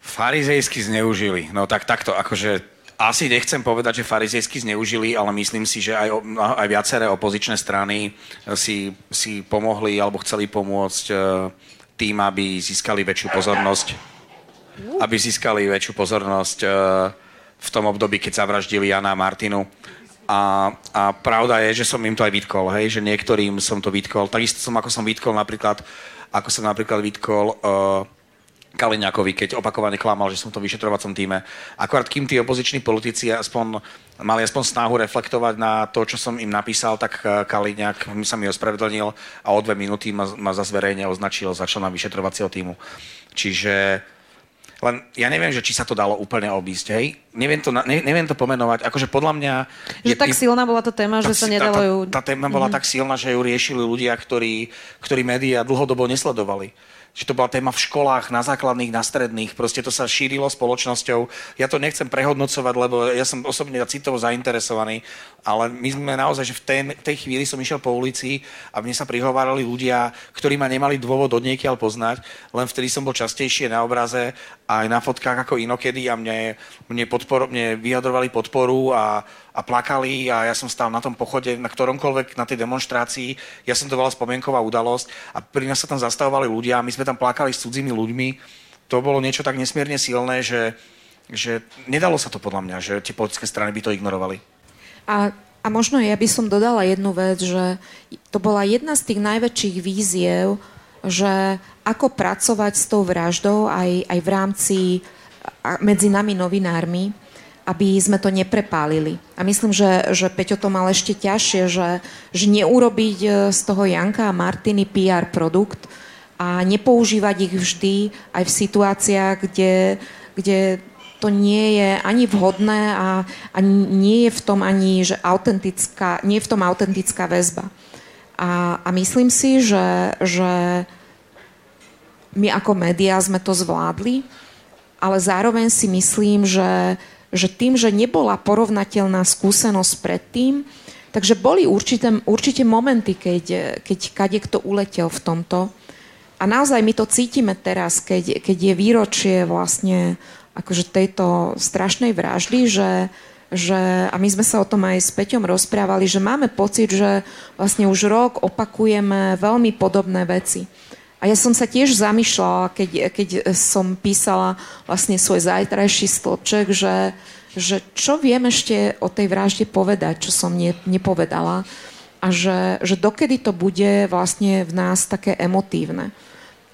Farizejsky zneužili. No tak takto, akože asi nechcem povedať, že farizejsky zneužili, ale myslím si, že aj, aj viaceré opozičné strany si, si pomohli alebo chceli pomôcť tým, aby získali väčšiu pozornosť. Aby získali väčšiu pozornosť v tom období, keď zavraždili Jana a Martinu. A, a pravda je, že som im to aj vytkol, hej, že niektorým som to vytkol. Takisto som, ako som vytkol napríklad, ako som napríklad vytkol uh, Kaliňakovi, keď opakovane klamal, že som v tom vyšetrovacom týme. Akorát kým tí opoziční politici aspoň, mali aspoň snahu reflektovať na to, čo som im napísal, tak eh, Kaliňak mi sa mi ospravedlnil a o dve minúty ma, ma za zverejne označil za člena vyšetrovacieho týmu. Čiže len ja neviem, že či sa to dalo úplne obísť, hej? Neviem to, ne, neviem to pomenovať. Akože podľa mňa... Že je, tak silná bola tá téma, že sa nedalo ju... Tá, tá, tá téma bola mm-hmm. tak silná, že ju riešili ľudia, ktorí, ktorí médiá dlhodobo nesledovali že to bola téma v školách, na základných, na stredných, proste to sa šírilo spoločnosťou. Ja to nechcem prehodnocovať, lebo ja som osobne citovo zainteresovaný, ale my sme naozaj, že v tej, tej chvíli som išiel po ulici a mne sa prihovárali ľudia, ktorí ma nemali dôvod od niekiaľ poznať, len vtedy som bol častejšie na obraze aj na fotkách ako inokedy a mne, mne, podpor, mne vyjadrovali podporu a, a plakali a ja som stál na tom pochode, na ktoromkoľvek, na tej demonstrácii, ja som to volal spomienková udalosť a pri nás sa tam zastavovali ľudia a my sme tam plakali s cudzími ľuďmi. To bolo niečo tak nesmierne silné, že, že nedalo sa to podľa mňa, že tie politické strany by to ignorovali. A, a možno ja by som dodala jednu vec, že to bola jedna z tých najväčších víziev, že ako pracovať s tou vraždou aj, aj v rámci medzi nami novinármi, aby sme to neprepálili. A myslím, že, že Peťo to mal ešte ťažšie, že, že neurobiť e, z toho Janka a Martiny PR produkt, a nepoužívať ich vždy aj v situáciách, kde, kde to nie je ani vhodné a, a nie je v tom ani, že autentická, nie je v tom autentická väzba. A, a myslím si, že, že my ako médiá sme to zvládli, ale zároveň si myslím, že, že tým, že nebola porovnateľná skúsenosť predtým, takže boli určité, určite momenty, keď, keď kadekto uletel v tomto. A naozaj my to cítime teraz, keď, keď je výročie vlastne akože tejto strašnej vraždy, že, že, a my sme sa o tom aj s Peťom rozprávali, že máme pocit, že vlastne už rok opakujeme veľmi podobné veci. A ja som sa tiež zamýšľala, keď, keď som písala vlastne svoj zajtrajší stĺpček, že, že čo viem ešte o tej vražde povedať, čo som ne, nepovedala a že, že dokedy to bude vlastne v nás také emotívne.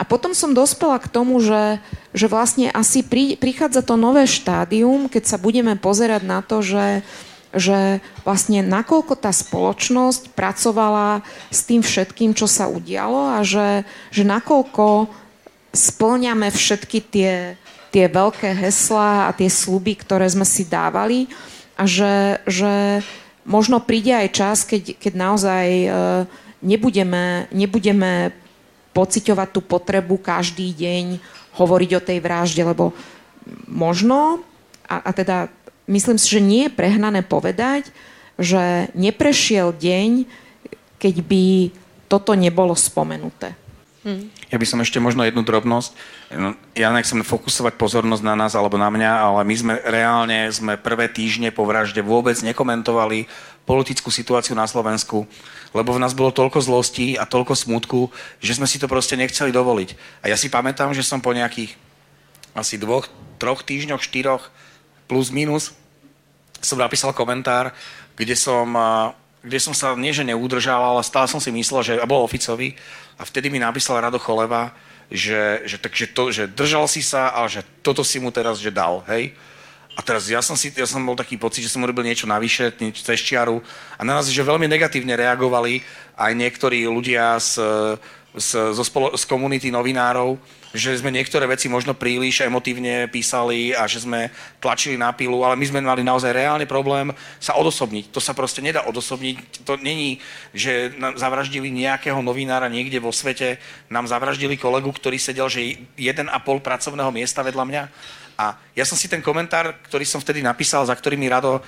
A potom som dospela k tomu, že, že vlastne asi pri, prichádza to nové štádium, keď sa budeme pozerať na to, že, že vlastne nakoľko tá spoločnosť pracovala s tým všetkým, čo sa udialo a že, že nakoľko splňame všetky tie, tie veľké heslá a tie sluby, ktoré sme si dávali a že, že možno príde aj čas, keď, keď naozaj e, nebudeme, nebudeme pociťovať tú potrebu každý deň hovoriť o tej vražde, lebo možno, a, a teda myslím si, že nie je prehnané povedať, že neprešiel deň, keď by toto nebolo spomenuté. Hm. Ja by som ešte možno jednu drobnosť. No, ja nechcem fokusovať pozornosť na nás alebo na mňa, ale my sme reálne sme prvé týždne po vražde vôbec nekomentovali politickú situáciu na Slovensku lebo v nás bolo toľko zlostí a toľko smutku, že sme si to proste nechceli dovoliť. A ja si pamätám, že som po nejakých asi dvoch, troch týždňoch, štyroch plus minus som napísal komentár, kde som, kde som sa nie že neudržal, ale stále som si myslel, že bol oficový a vtedy mi napísal Rado Choleva, že, že, tak, že, to, že držal si sa a že toto si mu teraz že dal, hej. A teraz ja som, si, ja som bol taký pocit, že som urobil niečo navyše, niečo cez čiaru a na nás, že veľmi negatívne reagovali aj niektorí ľudia z, z, zo spolo, z komunity novinárov, že sme niektoré veci možno príliš emotívne písali a že sme tlačili na pilu, ale my sme mali naozaj reálne problém sa odosobniť. To sa proste nedá odosobniť. To není, že nám zavraždili nejakého novinára niekde vo svete, nám zavraždili kolegu, ktorý sedel, že jeden a pol pracovného miesta vedľa mňa a ja som si ten komentár, ktorý som vtedy napísal, za ktorý mi Rado uh,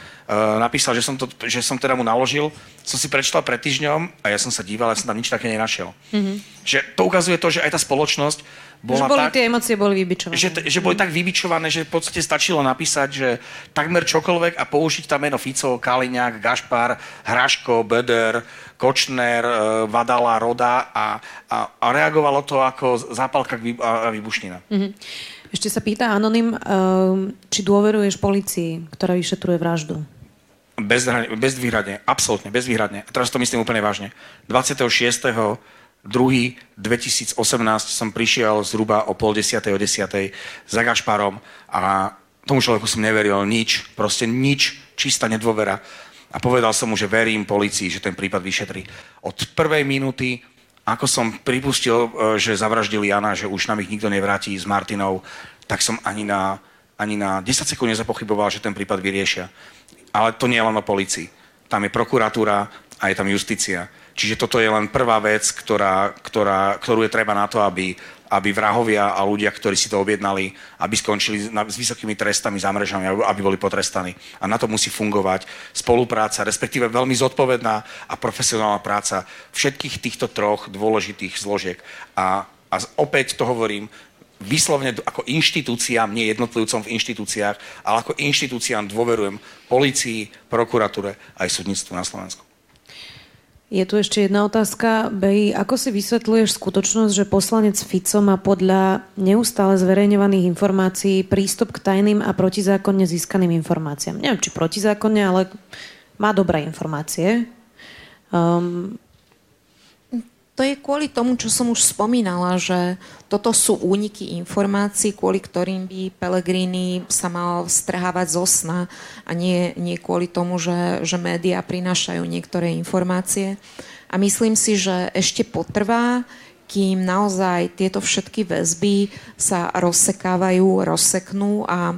napísal, že som, to, že som teda mu naložil, som si prečítal pred týždňom a ja som sa díval, ja som tam nič také nenašiel. Mm-hmm. Že to ukazuje to, že aj tá spoločnosť bola že boli tak, tie emócie boli vybičované. Že, že boli tak vybičované, že v podstate stačilo napísať, že takmer čokoľvek a použiť tam meno Fico, Kaliňák, Gašpar, Hraško, Beder, Kočner, uh, Vadala, Roda a, a, a reagovalo to ako zápalka a vybušnina. Mm-hmm. Ešte sa pýta Anonym, ehm, či dôveruješ policii, ktorá vyšetruje vraždu? Bez, bezvýhradne, absolútne, bezvýhradne. A teraz to myslím úplne vážne. 26. 2. 2018 som prišiel zhruba o pol desiatej, o desiatej za Gašparom a tomu človeku som neveril nič, proste nič, čistá nedôvera. A povedal som mu, že verím policii, že ten prípad vyšetrí. Od prvej minúty ako som pripustil, e, že zavraždili Jana, že už nám ich nikto nevráti s Martinou, tak som ani na, ani na 10 sekúnd nezapochyboval, že ten prípad vyriešia. Ale to nie je len o policii. Tam je prokuratúra a je tam justícia. Čiže toto je len prvá vec, ktorá, ktorá, ktorú je treba na to, aby aby vrahovia a ľudia, ktorí si to objednali, aby skončili s vysokými trestami za mrežami, aby boli potrestaní. A na to musí fungovať spolupráca, respektíve veľmi zodpovedná a profesionálna práca všetkých týchto troch dôležitých zložiek. A, a opäť to hovorím, vyslovne ako inštitúciám, nie jednotlivcom v inštitúciách, ale ako inštitúciám dôverujem policii, prokuratúre aj súdnictvu na Slovensku. Je tu ešte jedna otázka. Bej, ako si vysvetľuješ skutočnosť, že poslanec Fico má podľa neustále zverejňovaných informácií prístup k tajným a protizákonne získaným informáciám? Neviem, či protizákonne, ale má dobré informácie. Um, to je kvôli tomu, čo som už spomínala, že toto sú úniky informácií, kvôli ktorým by Pelegrini sa mal strhávať zo sna a nie, nie kvôli tomu, že, že médiá prinášajú niektoré informácie. A myslím si, že ešte potrvá, kým naozaj tieto všetky väzby sa rozsekávajú, rozseknú a,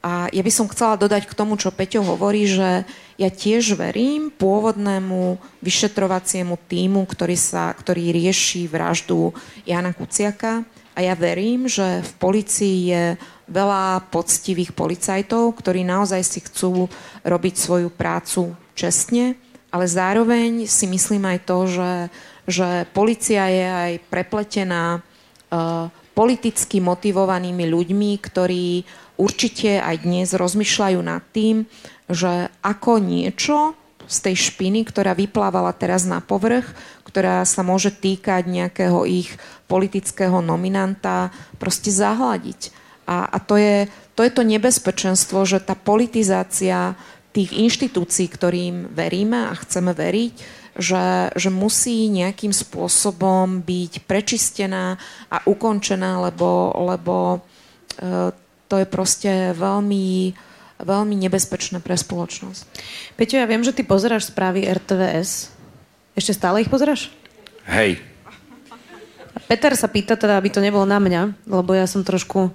a ja by som chcela dodať k tomu, čo Peťo hovorí, že ja tiež verím pôvodnému vyšetrovaciemu týmu, ktorý, sa, ktorý rieši vraždu Jana Kuciaka. A ja verím, že v policii je veľa poctivých policajtov, ktorí naozaj si chcú robiť svoju prácu čestne, ale zároveň si myslím aj to, že že policia je aj prepletená uh, politicky motivovanými ľuďmi, ktorí určite aj dnes rozmýšľajú nad tým, že ako niečo z tej špiny, ktorá vyplávala teraz na povrch, ktorá sa môže týkať nejakého ich politického nominanta, proste zahľadiť. A, a to, je, to je to nebezpečenstvo, že tá politizácia tých inštitúcií, ktorým veríme a chceme veriť, že, že musí nejakým spôsobom byť prečistená a ukončená, lebo, lebo e, to je proste veľmi, veľmi nebezpečné pre spoločnosť. Peťo, ja viem, že ty pozeráš správy RTVS. Ešte stále ich pozeráš? Hej. Peter sa pýta teda, aby to nebolo na mňa, lebo ja som trošku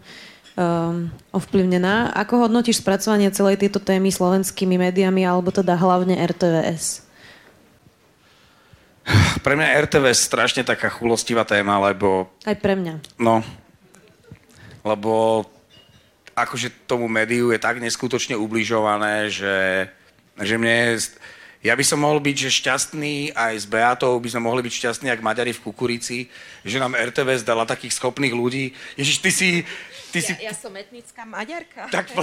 um, ovplyvnená. Ako hodnotíš spracovanie celej tejto témy slovenskými médiami, alebo teda hlavne RTVS? Pre mňa RTV je strašne taká chulostivá téma, lebo... Aj pre mňa. No, lebo akože tomu médiu je tak neskutočne ubližované, že, že mne... Ja by som mohol byť že šťastný aj s Beatou, by sme mohli byť šťastní, ak Maďari v Kukurici, že nám RTV dala takých schopných ľudí. Ježiš, ty si, Ty si... ja, ja som etnická Maďarka. Tak,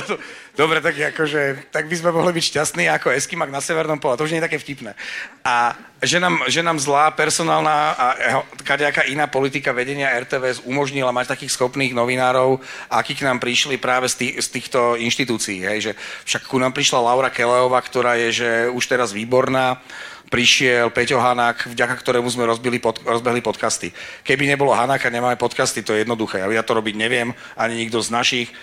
dobre, tak akože, tak by sme mohli byť šťastní ako Eskimak na Severnom pole. To už nie je také vtipné. A že nám, že nám zlá personálna a kadejaká iná politika vedenia RTVS umožnila mať takých schopných novinárov, akí k nám prišli práve z, tých, z týchto inštitúcií. Hej? Že však ku nám prišla Laura Keleová, ktorá je že už teraz výborná prišiel Peťo Hanák, vďaka ktorému sme rozbili pod, rozbehli podcasty. Keby nebolo Hanáka, nemáme podcasty, to je jednoduché. Ja to robiť neviem, ani nikto z našich. E,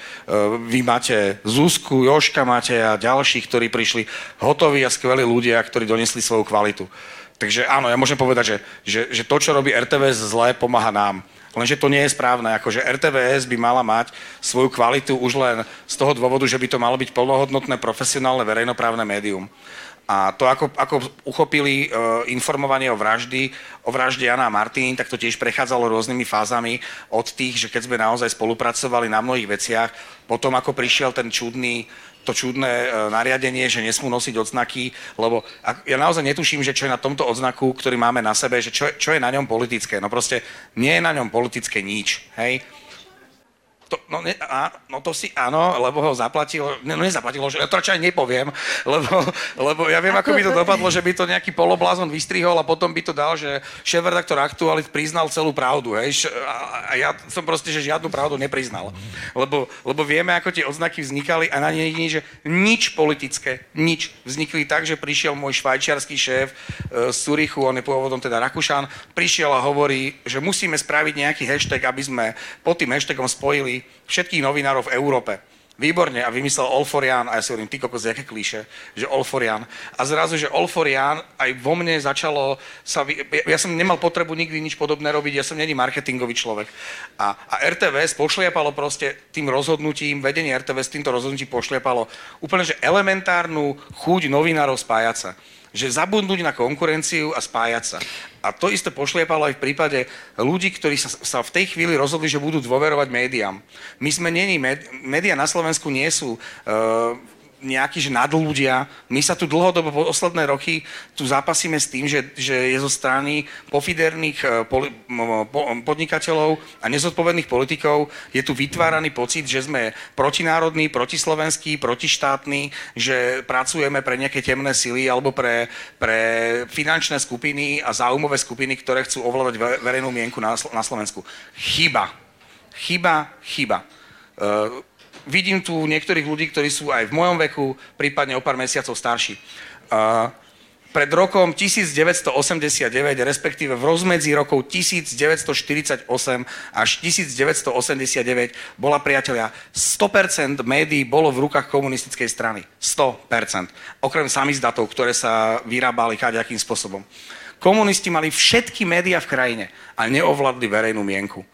vy máte Zuzku, Joška máte a ďalších, ktorí prišli hotoví a skvelí ľudia, ktorí donesli svoju kvalitu. Takže áno, ja môžem povedať, že, že, že to, čo robí RTVS zle, pomáha nám. Lenže to nie je správne, akože RTVS by mala mať svoju kvalitu už len z toho dôvodu, že by to malo byť plnohodnotné, profesionálne, verejnoprávne médium. A to, ako, ako uchopili e, informovanie o vraždy, o vražde Jana a Martiny, tak to tiež prechádzalo rôznymi fázami od tých, že keď sme naozaj spolupracovali na mnohých veciach, potom ako prišiel ten čudný to čudné e, nariadenie, že nesmú nosiť odznaky, lebo ja naozaj netuším, že čo je na tomto odznaku, ktorý máme na sebe, že čo, čo je na ňom politické. No proste nie je na ňom politické nič, hej? To, no, ne, a, no to si áno, lebo ho zaplatilo, ne, no nezaplatilo, že ja to radšej nepoviem, lebo, lebo ja viem, ako by to dopadlo, že by to nejaký poloblázon vystrihol a potom by to dal, že šéf-redaktor Aktualit priznal celú pravdu, hej, a, a ja som proste, že žiadnu pravdu nepriznal, lebo, lebo vieme, ako tie odznaky vznikali a na nej že nič politické, nič. Vznikli tak, že prišiel môj švajčiarsky šéf e, z Zurichu, on je pôvodom teda Rakušan, prišiel a hovorí, že musíme spraviť nejaký hashtag, aby sme pod tým hashtagom spojili všetkých novinárov v Európe. Výborne. A vymyslel Olforian, a ja si hovorím, ty kokos, aké klíše, že Olforian. A zrazu, že Olforian aj vo mne začalo sa... Ja, ja som nemal potrebu nikdy nič podobné robiť, ja som není marketingový človek. A, a RTVS pošliepalo proste tým rozhodnutím, vedenie RTVS týmto rozhodnutím pošliepalo úplne, že elementárnu chuť novinárov spájať sa že zabudnúť na konkurenciu a spájať sa. A to isté pošliepalo aj v prípade ľudí, ktorí sa, sa v tej chvíli rozhodli, že budú dôverovať médiám. My sme není, médiá na Slovensku nie sú uh, nejakí, že nadľudia. My sa tu dlhodobo po posledné roky tu zápasíme s tým, že, že je zo strany pofiderných eh, poli, po, podnikateľov a nezodpovedných politikov je tu vytváraný pocit, že sme protinárodní, protislovenskí, protištátni, že pracujeme pre nejaké temné sily alebo pre, pre finančné skupiny a záujmové skupiny, ktoré chcú ovládať verejnú mienku na, na Slovensku. Chyba. Chyba, chyba. Uh, vidím tu niektorých ľudí, ktorí sú aj v mojom veku, prípadne o pár mesiacov starší. Uh, pred rokom 1989, respektíve v rozmedzi rokov 1948 až 1989 bola priateľia 100% médií bolo v rukách komunistickej strany. 100%. Okrem samizdatov, ktoré sa vyrábali kadejakým spôsobom. Komunisti mali všetky médiá v krajine a neovládli verejnú mienku.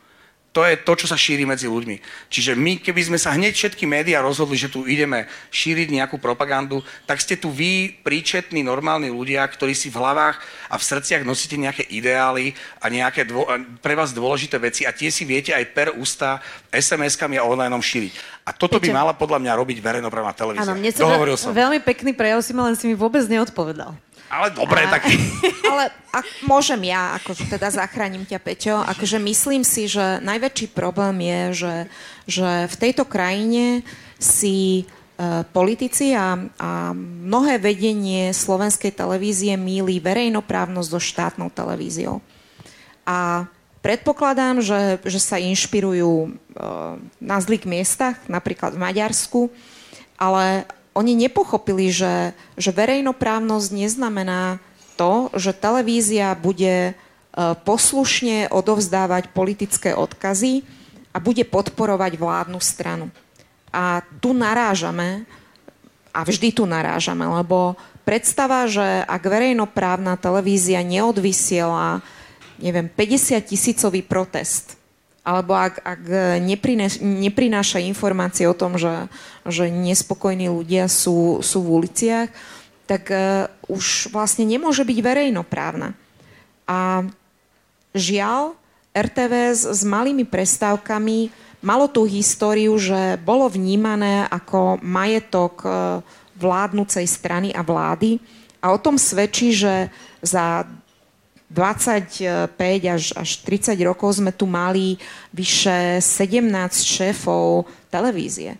To je to, čo sa šíri medzi ľuďmi. Čiže my, keby sme sa hneď všetky médiá rozhodli, že tu ideme šíriť nejakú propagandu, tak ste tu vy, príčetní, normálni ľudia, ktorí si v hlavách a v srdciach nosíte nejaké ideály a nejaké dvo- pre vás dôležité veci a tie si viete aj per ústa SMS-kami a online šíriť. A toto by mala podľa mňa robiť verejnoprávna televízia. Áno, mne sa som. veľmi pekný prejav si ma, len si mi vôbec neodpovedal. Ale dobre, a, tak... Ale ak môžem ja, akože teda zachránim ťa, Peťo, akože myslím si, že najväčší problém je, že, že v tejto krajine si uh, politici a, a mnohé vedenie slovenskej televízie míli verejnoprávnosť so štátnou televíziou. A predpokladám, že, že sa inšpirujú uh, na zlých miestach, napríklad v Maďarsku, ale oni nepochopili, že, že verejnoprávnosť neznamená to, že televízia bude e, poslušne odovzdávať politické odkazy a bude podporovať vládnu stranu. A tu narážame, a vždy tu narážame, lebo predstava, že ak verejnoprávna televízia neodvysiela, neviem, 50 tisícový protest, alebo ak, ak neprináša informácie o tom, že, že nespokojní ľudia sú, sú v uliciach, tak uh, už vlastne nemôže byť verejnoprávna. A žiaľ, RTVS s malými prestávkami malo tú históriu, že bolo vnímané ako majetok uh, vládnucej strany a vlády. A o tom svedčí, že za 25 až, až 30 rokov sme tu mali vyše 17 šéfov televízie.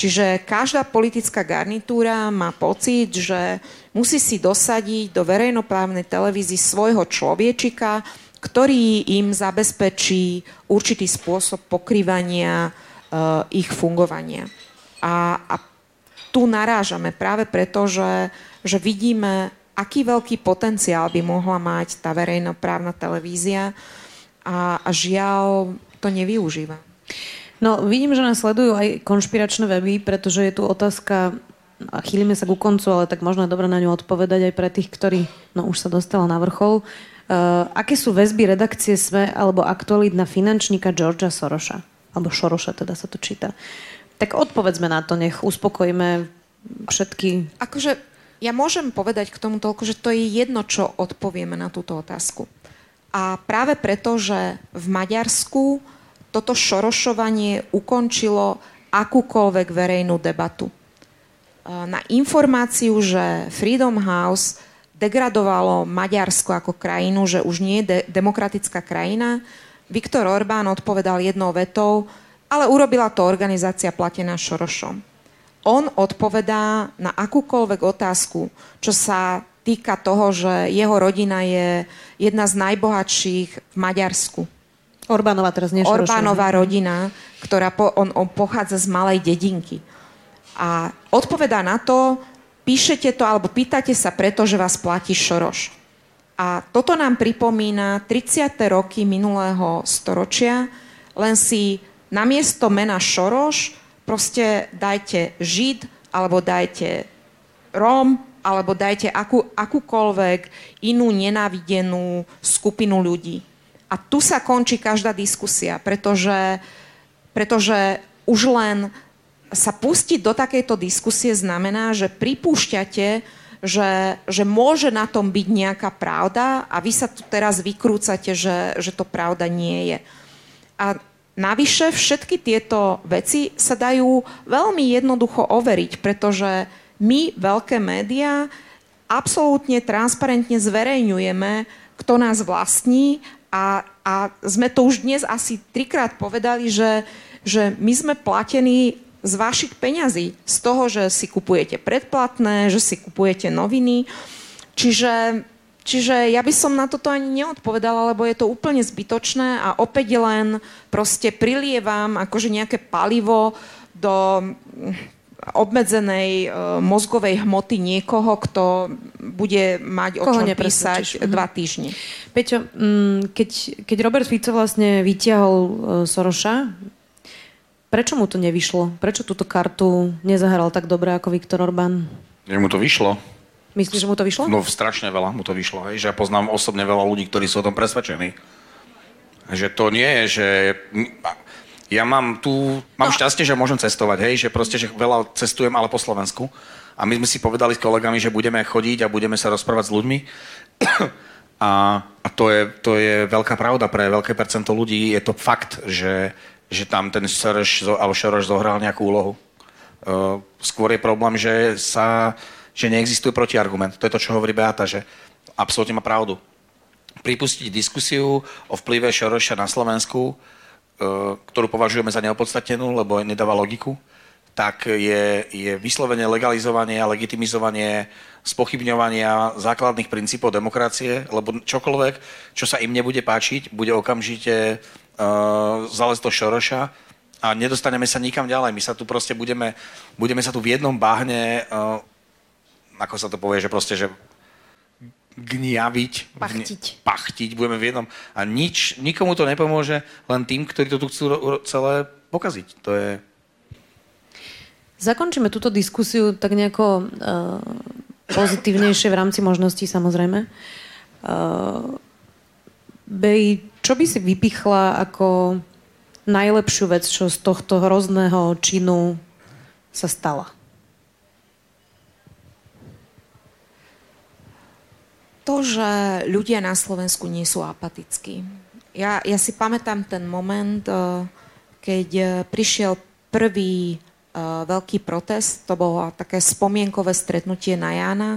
Čiže každá politická garnitúra má pocit, že musí si dosadiť do verejnoprávnej televízii svojho človečika, ktorý im zabezpečí určitý spôsob pokrývania uh, ich fungovania. A, a tu narážame práve preto, že, že vidíme aký veľký potenciál by mohla mať tá verejnoprávna televízia a, a žiaľ to nevyužíva. No, vidím, že nás sledujú aj konšpiračné weby, pretože je tu otázka, a chýlime sa ku koncu, ale tak možno je dobré na ňu odpovedať aj pre tých, ktorí, no už sa dostala na vrchol. Uh, aké sú väzby redakcie SME alebo aktualit na finančníka Georgia Soroša? Alebo Šoroša teda sa to číta. Tak odpovedzme na to, nech uspokojíme všetky... Akože ja môžem povedať k tomu toľko, že to je jedno, čo odpovieme na túto otázku. A práve preto, že v Maďarsku toto šorošovanie ukončilo akúkoľvek verejnú debatu. Na informáciu, že Freedom House degradovalo Maďarsko ako krajinu, že už nie je de- demokratická krajina, Viktor Orbán odpovedal jednou vetou, ale urobila to organizácia platená Šorošom on odpovedá na akúkoľvek otázku, čo sa týka toho, že jeho rodina je jedna z najbohatších v Maďarsku. Orbánova teraz nie Orbánova rodina, ktorá po, on, on pochádza z malej dedinky. A odpovedá na to, píšete to alebo pýtate sa preto, že vás platí Šoroš. A toto nám pripomína 30. roky minulého storočia, len si namiesto mena Šoroš proste dajte Žid, alebo dajte Róm, alebo dajte akú, akúkoľvek inú nenávidenú skupinu ľudí. A tu sa končí každá diskusia, pretože, pretože už len sa pustiť do takejto diskusie znamená, že pripúšťate, že, že môže na tom byť nejaká pravda a vy sa tu teraz vykrúcate, že, že to pravda nie je. A Navyše všetky tieto veci sa dajú veľmi jednoducho overiť, pretože my, veľké médiá, absolútne transparentne zverejňujeme, kto nás vlastní a, a sme to už dnes asi trikrát povedali, že, že my sme platení z vašich peňazí, z toho, že si kupujete predplatné, že si kupujete noviny. Čiže Čiže ja by som na toto ani neodpovedala, lebo je to úplne zbytočné a opäť len proste prilievam akože nejaké palivo do obmedzenej uh, mozgovej hmoty niekoho, kto bude mať o čom písať dva týždne. Peťo, mm, keď, keď Robert Fico vlastne vytiahol uh, Soroša, prečo mu to nevyšlo? Prečo túto kartu nezahral tak dobre ako Viktor Orbán? Že mu to vyšlo. Myslíš, že mu to vyšlo? No strašne veľa mu to vyšlo, hej, že ja poznám osobne veľa ľudí, ktorí sú o tom presvedčení. Že to nie je, že... Ja mám tu... Mám no. šťastie, že môžem cestovať, hej, že proste, že veľa cestujem, ale po Slovensku. A my sme si povedali s kolegami, že budeme chodiť a budeme sa rozprávať s ľuďmi. A, a to, je, to je veľká pravda pre veľké percento ľudí. Je to fakt, že, že tam ten Sereš alebo Šoroš zohral nejakú úlohu. Uh, skôr je problém, že, sa, že neexistuje protiargument. To je to, čo hovorí Beata, že absolútne má pravdu. Pripustiť diskusiu o vplyve Šoroša na Slovensku, uh, ktorú považujeme za neopodstatnenú, lebo nedáva logiku, tak je, je vyslovene legalizovanie a legitimizovanie spochybňovania základných princípov demokracie, lebo čokoľvek, čo sa im nebude páčiť, bude okamžite uh, záležitosť Šoroša a nedostaneme sa nikam ďalej. My sa tu proste budeme, budeme sa tu v jednom bahne, uh, ako sa to povie, že proste, že gniaviť, pachtiť. Gni- pachtiť, budeme v jednom. A nič, nikomu to nepomôže, len tým, ktorí to tu chcú celé pokaziť. To je... Zakončíme túto diskusiu tak nejako uh, pozitívnejšie v rámci možností samozrejme. Uh, Bej, čo by si vypichla ako najlepšiu vec, čo z tohto hrozného činu sa stala? To, že ľudia na Slovensku nie sú apatickí. Ja, ja si pamätám ten moment, uh, keď uh, prišiel prvý uh, veľký protest. To bolo také spomienkové stretnutie na Jána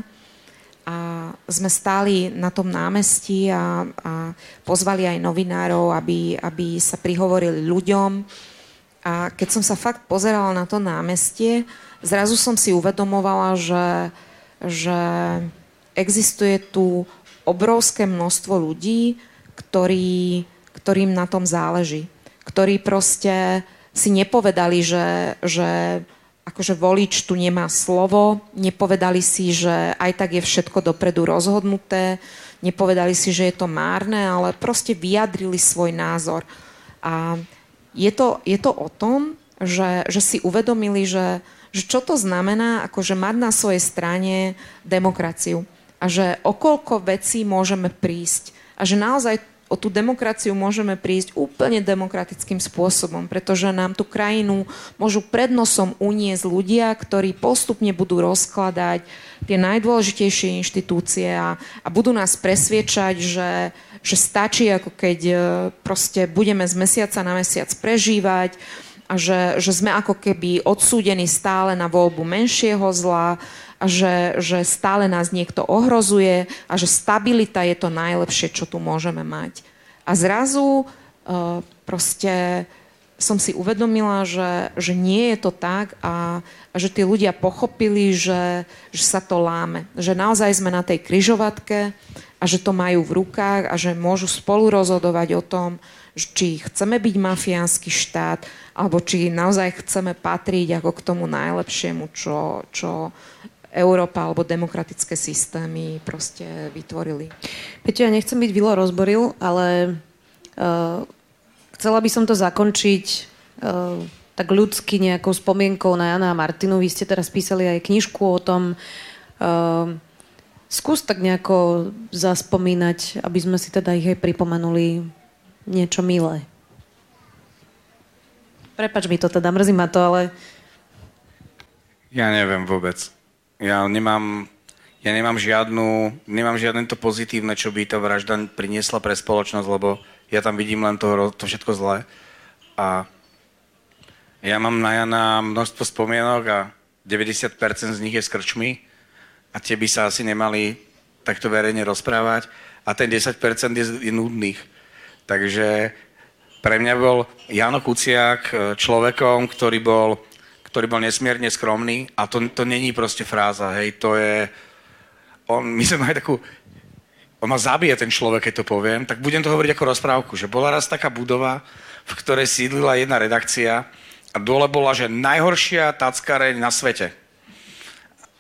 a sme stáli na tom námestí a, a pozvali aj novinárov, aby, aby sa prihovorili ľuďom. A keď som sa fakt pozerala na to námestie, zrazu som si uvedomovala, že, že existuje tu obrovské množstvo ľudí, ktorí, ktorým na tom záleží. Ktorí proste si nepovedali, že, že akože volič tu nemá slovo, nepovedali si, že aj tak je všetko dopredu rozhodnuté, nepovedali si, že je to márne, ale proste vyjadrili svoj názor. A je to, je to o tom, že, že si uvedomili, že, že čo to znamená akože mať na svojej strane demokraciu a že okolko vecí môžeme prísť a že naozaj o tú demokraciu môžeme prísť úplne demokratickým spôsobom, pretože nám tú krajinu môžu prednosom uniesť ľudia, ktorí postupne budú rozkladať tie najdôležitejšie inštitúcie a, a budú nás presviečať, že, že stačí, ako keď e, proste budeme z mesiaca na mesiac prežívať a že, že sme ako keby odsúdení stále na voľbu menšieho zla že, že stále nás niekto ohrozuje a že stabilita je to najlepšie, čo tu môžeme mať. A zrazu uh, proste som si uvedomila, že, že nie je to tak a, a že tí ľudia pochopili, že, že sa to láme. Že naozaj sme na tej kryžovatke a že to majú v rukách a že môžu spolu rozhodovať o tom, či chceme byť mafiánsky štát, alebo či naozaj chceme patriť ako k tomu najlepšiemu, čo, čo Európa alebo demokratické systémy proste vytvorili. Peťo, ja nechcem byť Vilo rozboril, ale uh, chcela by som to zakončiť uh, tak ľudsky nejakou spomienkou na Jana a Martinu. Vy ste teraz písali aj knižku o tom. Uh, skús tak nejako zaspomínať, aby sme si teda ich aj pripomenuli niečo milé. Prepač mi to teda, mrzí ma to, ale... Ja neviem vôbec. Ja nemám, ja nemám žiadnu, nemám žiadne to pozitívne, čo by tá vražda priniesla pre spoločnosť, lebo ja tam vidím len to, to všetko zlé. A ja mám na Jana množstvo spomienok a 90% z nich je s krčmi a tie by sa asi nemali takto verejne rozprávať a ten 10% je, je nudných. Takže pre mňa bol Jano Kuciak e, človekom, ktorý bol ktorý bol nesmierne skromný a to, to není proste fráza, hej, to je, on, my sme mali takú, on ma zabije ten človek, keď to poviem, tak budem to hovoriť ako rozprávku, že bola raz taká budova, v ktorej sídlila jedna redakcia a dole bola, že najhoršia tackareň na svete.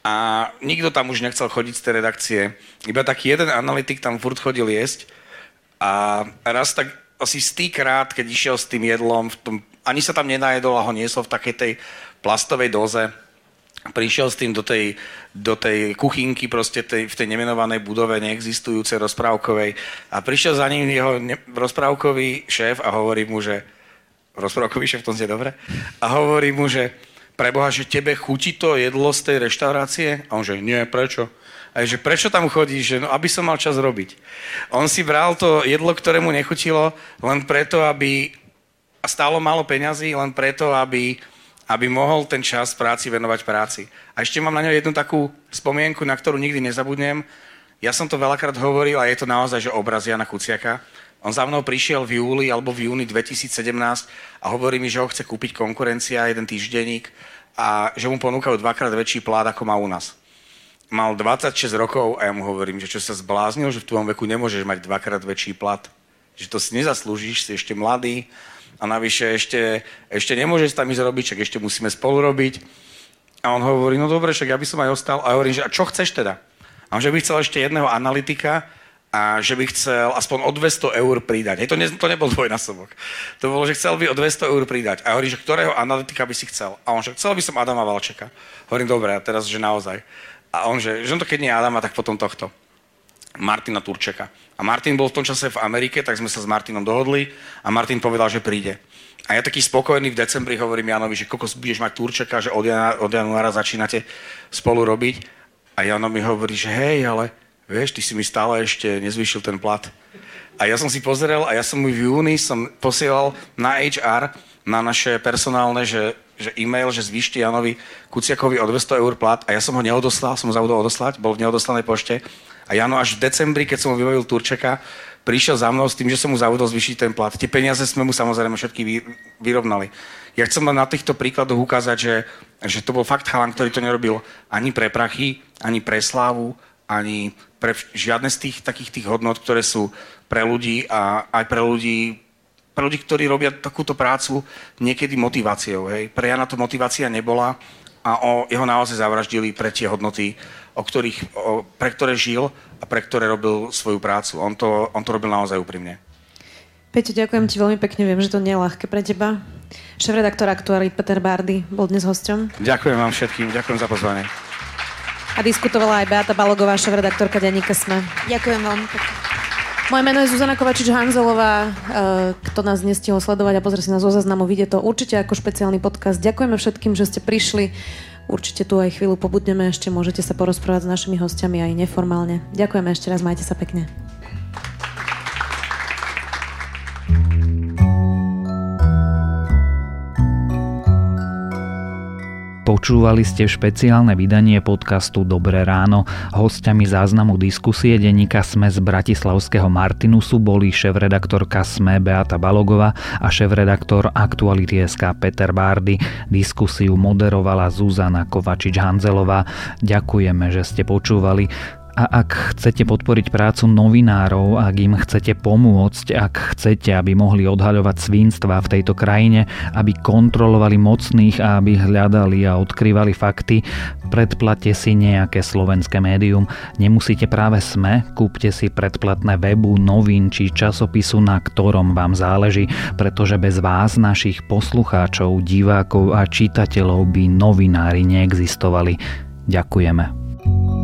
A nikto tam už nechcel chodiť z tej redakcie. Iba taký jeden analytik tam furt chodil jesť a raz tak asi stýkrát, keď išiel s tým jedlom, v tom, ani sa tam nenajedol a ho niesol v takej tej plastovej doze. prišiel s tým do tej, do tej kuchynky, proste tej, v tej nemenovanej budove neexistujúcej rozprávkovej a prišiel za ním jeho ne, rozprávkový šéf a hovorí mu, že rozprávkový šéf, tom je dobre, a hovorí mu, že preboha, že tebe chutí to jedlo z tej reštaurácie? A on že, nie, prečo? A že prečo tam chodíš? Že, no, aby som mal čas robiť. On si bral to jedlo, ktoré mu nechutilo, len preto, aby a stálo málo peňazí, len preto, aby aby mohol ten čas práci venovať práci. A ešte mám na ňo jednu takú spomienku, na ktorú nikdy nezabudnem. Ja som to veľakrát hovoril a je to naozaj, že obraz Jana Kuciaka. On za mnou prišiel v júli alebo v júni 2017 a hovorí mi, že ho chce kúpiť konkurencia, jeden týždenník a že mu ponúkajú dvakrát väčší plát, ako má u nás. Mal 26 rokov a ja mu hovorím, že čo sa zbláznil, že v tvojom veku nemôžeš mať dvakrát väčší plat. Že to si nezaslúžiš, si ešte mladý, a navyše ešte, ešte nemôže tam ísť robiť, čak ešte musíme spolu robiť. A on hovorí, no dobre, však ja by som aj ostal. A hovorím, že a čo chceš teda? A on, že by chcel ešte jedného analytika a že by chcel aspoň o 200 eur pridať. Hej, to, ne, to nebol dvojnásobok. To bolo, že chcel by o 200 eur pridať. A hovorí, že ktorého analytika by si chcel? A on, že chcel by som Adama Valčeka. Hovorím, dobre, a teraz, že naozaj. A on, že, že on to keď nie Adama, tak potom tohto. Martina Turčeka. A Martin bol v tom čase v Amerike, tak sme sa s Martinom dohodli a Martin povedal, že príde. A ja taký spokojný v decembri hovorím Janovi, že kokos budeš mať Turčeka, že od, januára, od januára začínate spolu robiť. A Jano mi hovorí, že hej, ale vieš, ty si mi stále ešte nezvyšil ten plat. A ja som si pozrel a ja som mu v júni som posielal na HR, na naše personálne, že, že e-mail, že zvýšte Janovi Kuciakovi o 200 eur plat a ja som ho neodoslal, som ho zabudol odoslať, bol v neodoslanej pošte a Jano až v decembri, keď som mu vybavil Turčeka, prišiel za mnou s tým, že som mu zavodol zvyšiť ten plat. Tie peniaze sme mu samozrejme všetky vy, vyrovnali. Ja chcem len na týchto príkladoch ukázať, že, že to bol fakt chalan, ktorý to nerobil ani pre prachy, ani pre slávu, ani pre žiadne z tých takých tých hodnot, ktoré sú pre ľudí a aj pre ľudí, pre ľudí, ktorí robia takúto prácu niekedy motiváciou. Hej. Pre Jana to motivácia nebola a o, jeho naozaj zavraždili pre tie hodnoty, o ktorých, o, pre ktoré žil a pre ktoré robil svoju prácu. On to, on to robil naozaj úprimne. Peťo, ďakujem ti veľmi pekne. Viem, že to nie je ľahké pre teba. Šéf-redaktor aktuály Peter Bardy bol dnes hosťom. Ďakujem vám všetkým. Ďakujem za pozvanie. A diskutovala aj Beata Balogová, šéf-redaktorka denníka SME. Ďakujem veľmi pekne. Moje meno je Zuzana Kovačič-Hanzelová. E, kto nás nestihol sledovať a pozrie si na zo záznamu, vidie to určite ako špeciálny podcast. Ďakujeme všetkým, že ste prišli. Určite tu aj chvíľu pobudneme ešte, môžete sa porozprávať s našimi hostiami aj neformálne. Ďakujeme ešte raz, majte sa pekne. Počúvali ste špeciálne vydanie podcastu Dobré ráno. Hostiami záznamu diskusie denníka SME z Bratislavského Martinusu boli šéf-redaktorka SME Beata Balogova a šéf-redaktor Aktuality.sk Peter Bárdy. Diskusiu moderovala Zuzana Kovačič-Hanzelová. Ďakujeme, že ste počúvali. A ak chcete podporiť prácu novinárov, ak im chcete pomôcť, ak chcete, aby mohli odhaľovať svinstva v tejto krajine, aby kontrolovali mocných a aby hľadali a odkrývali fakty, predplate si nejaké slovenské médium. Nemusíte práve sme, kúpte si predplatné webu, novín či časopisu, na ktorom vám záleží, pretože bez vás, našich poslucháčov, divákov a čitateľov by novinári neexistovali. Ďakujeme.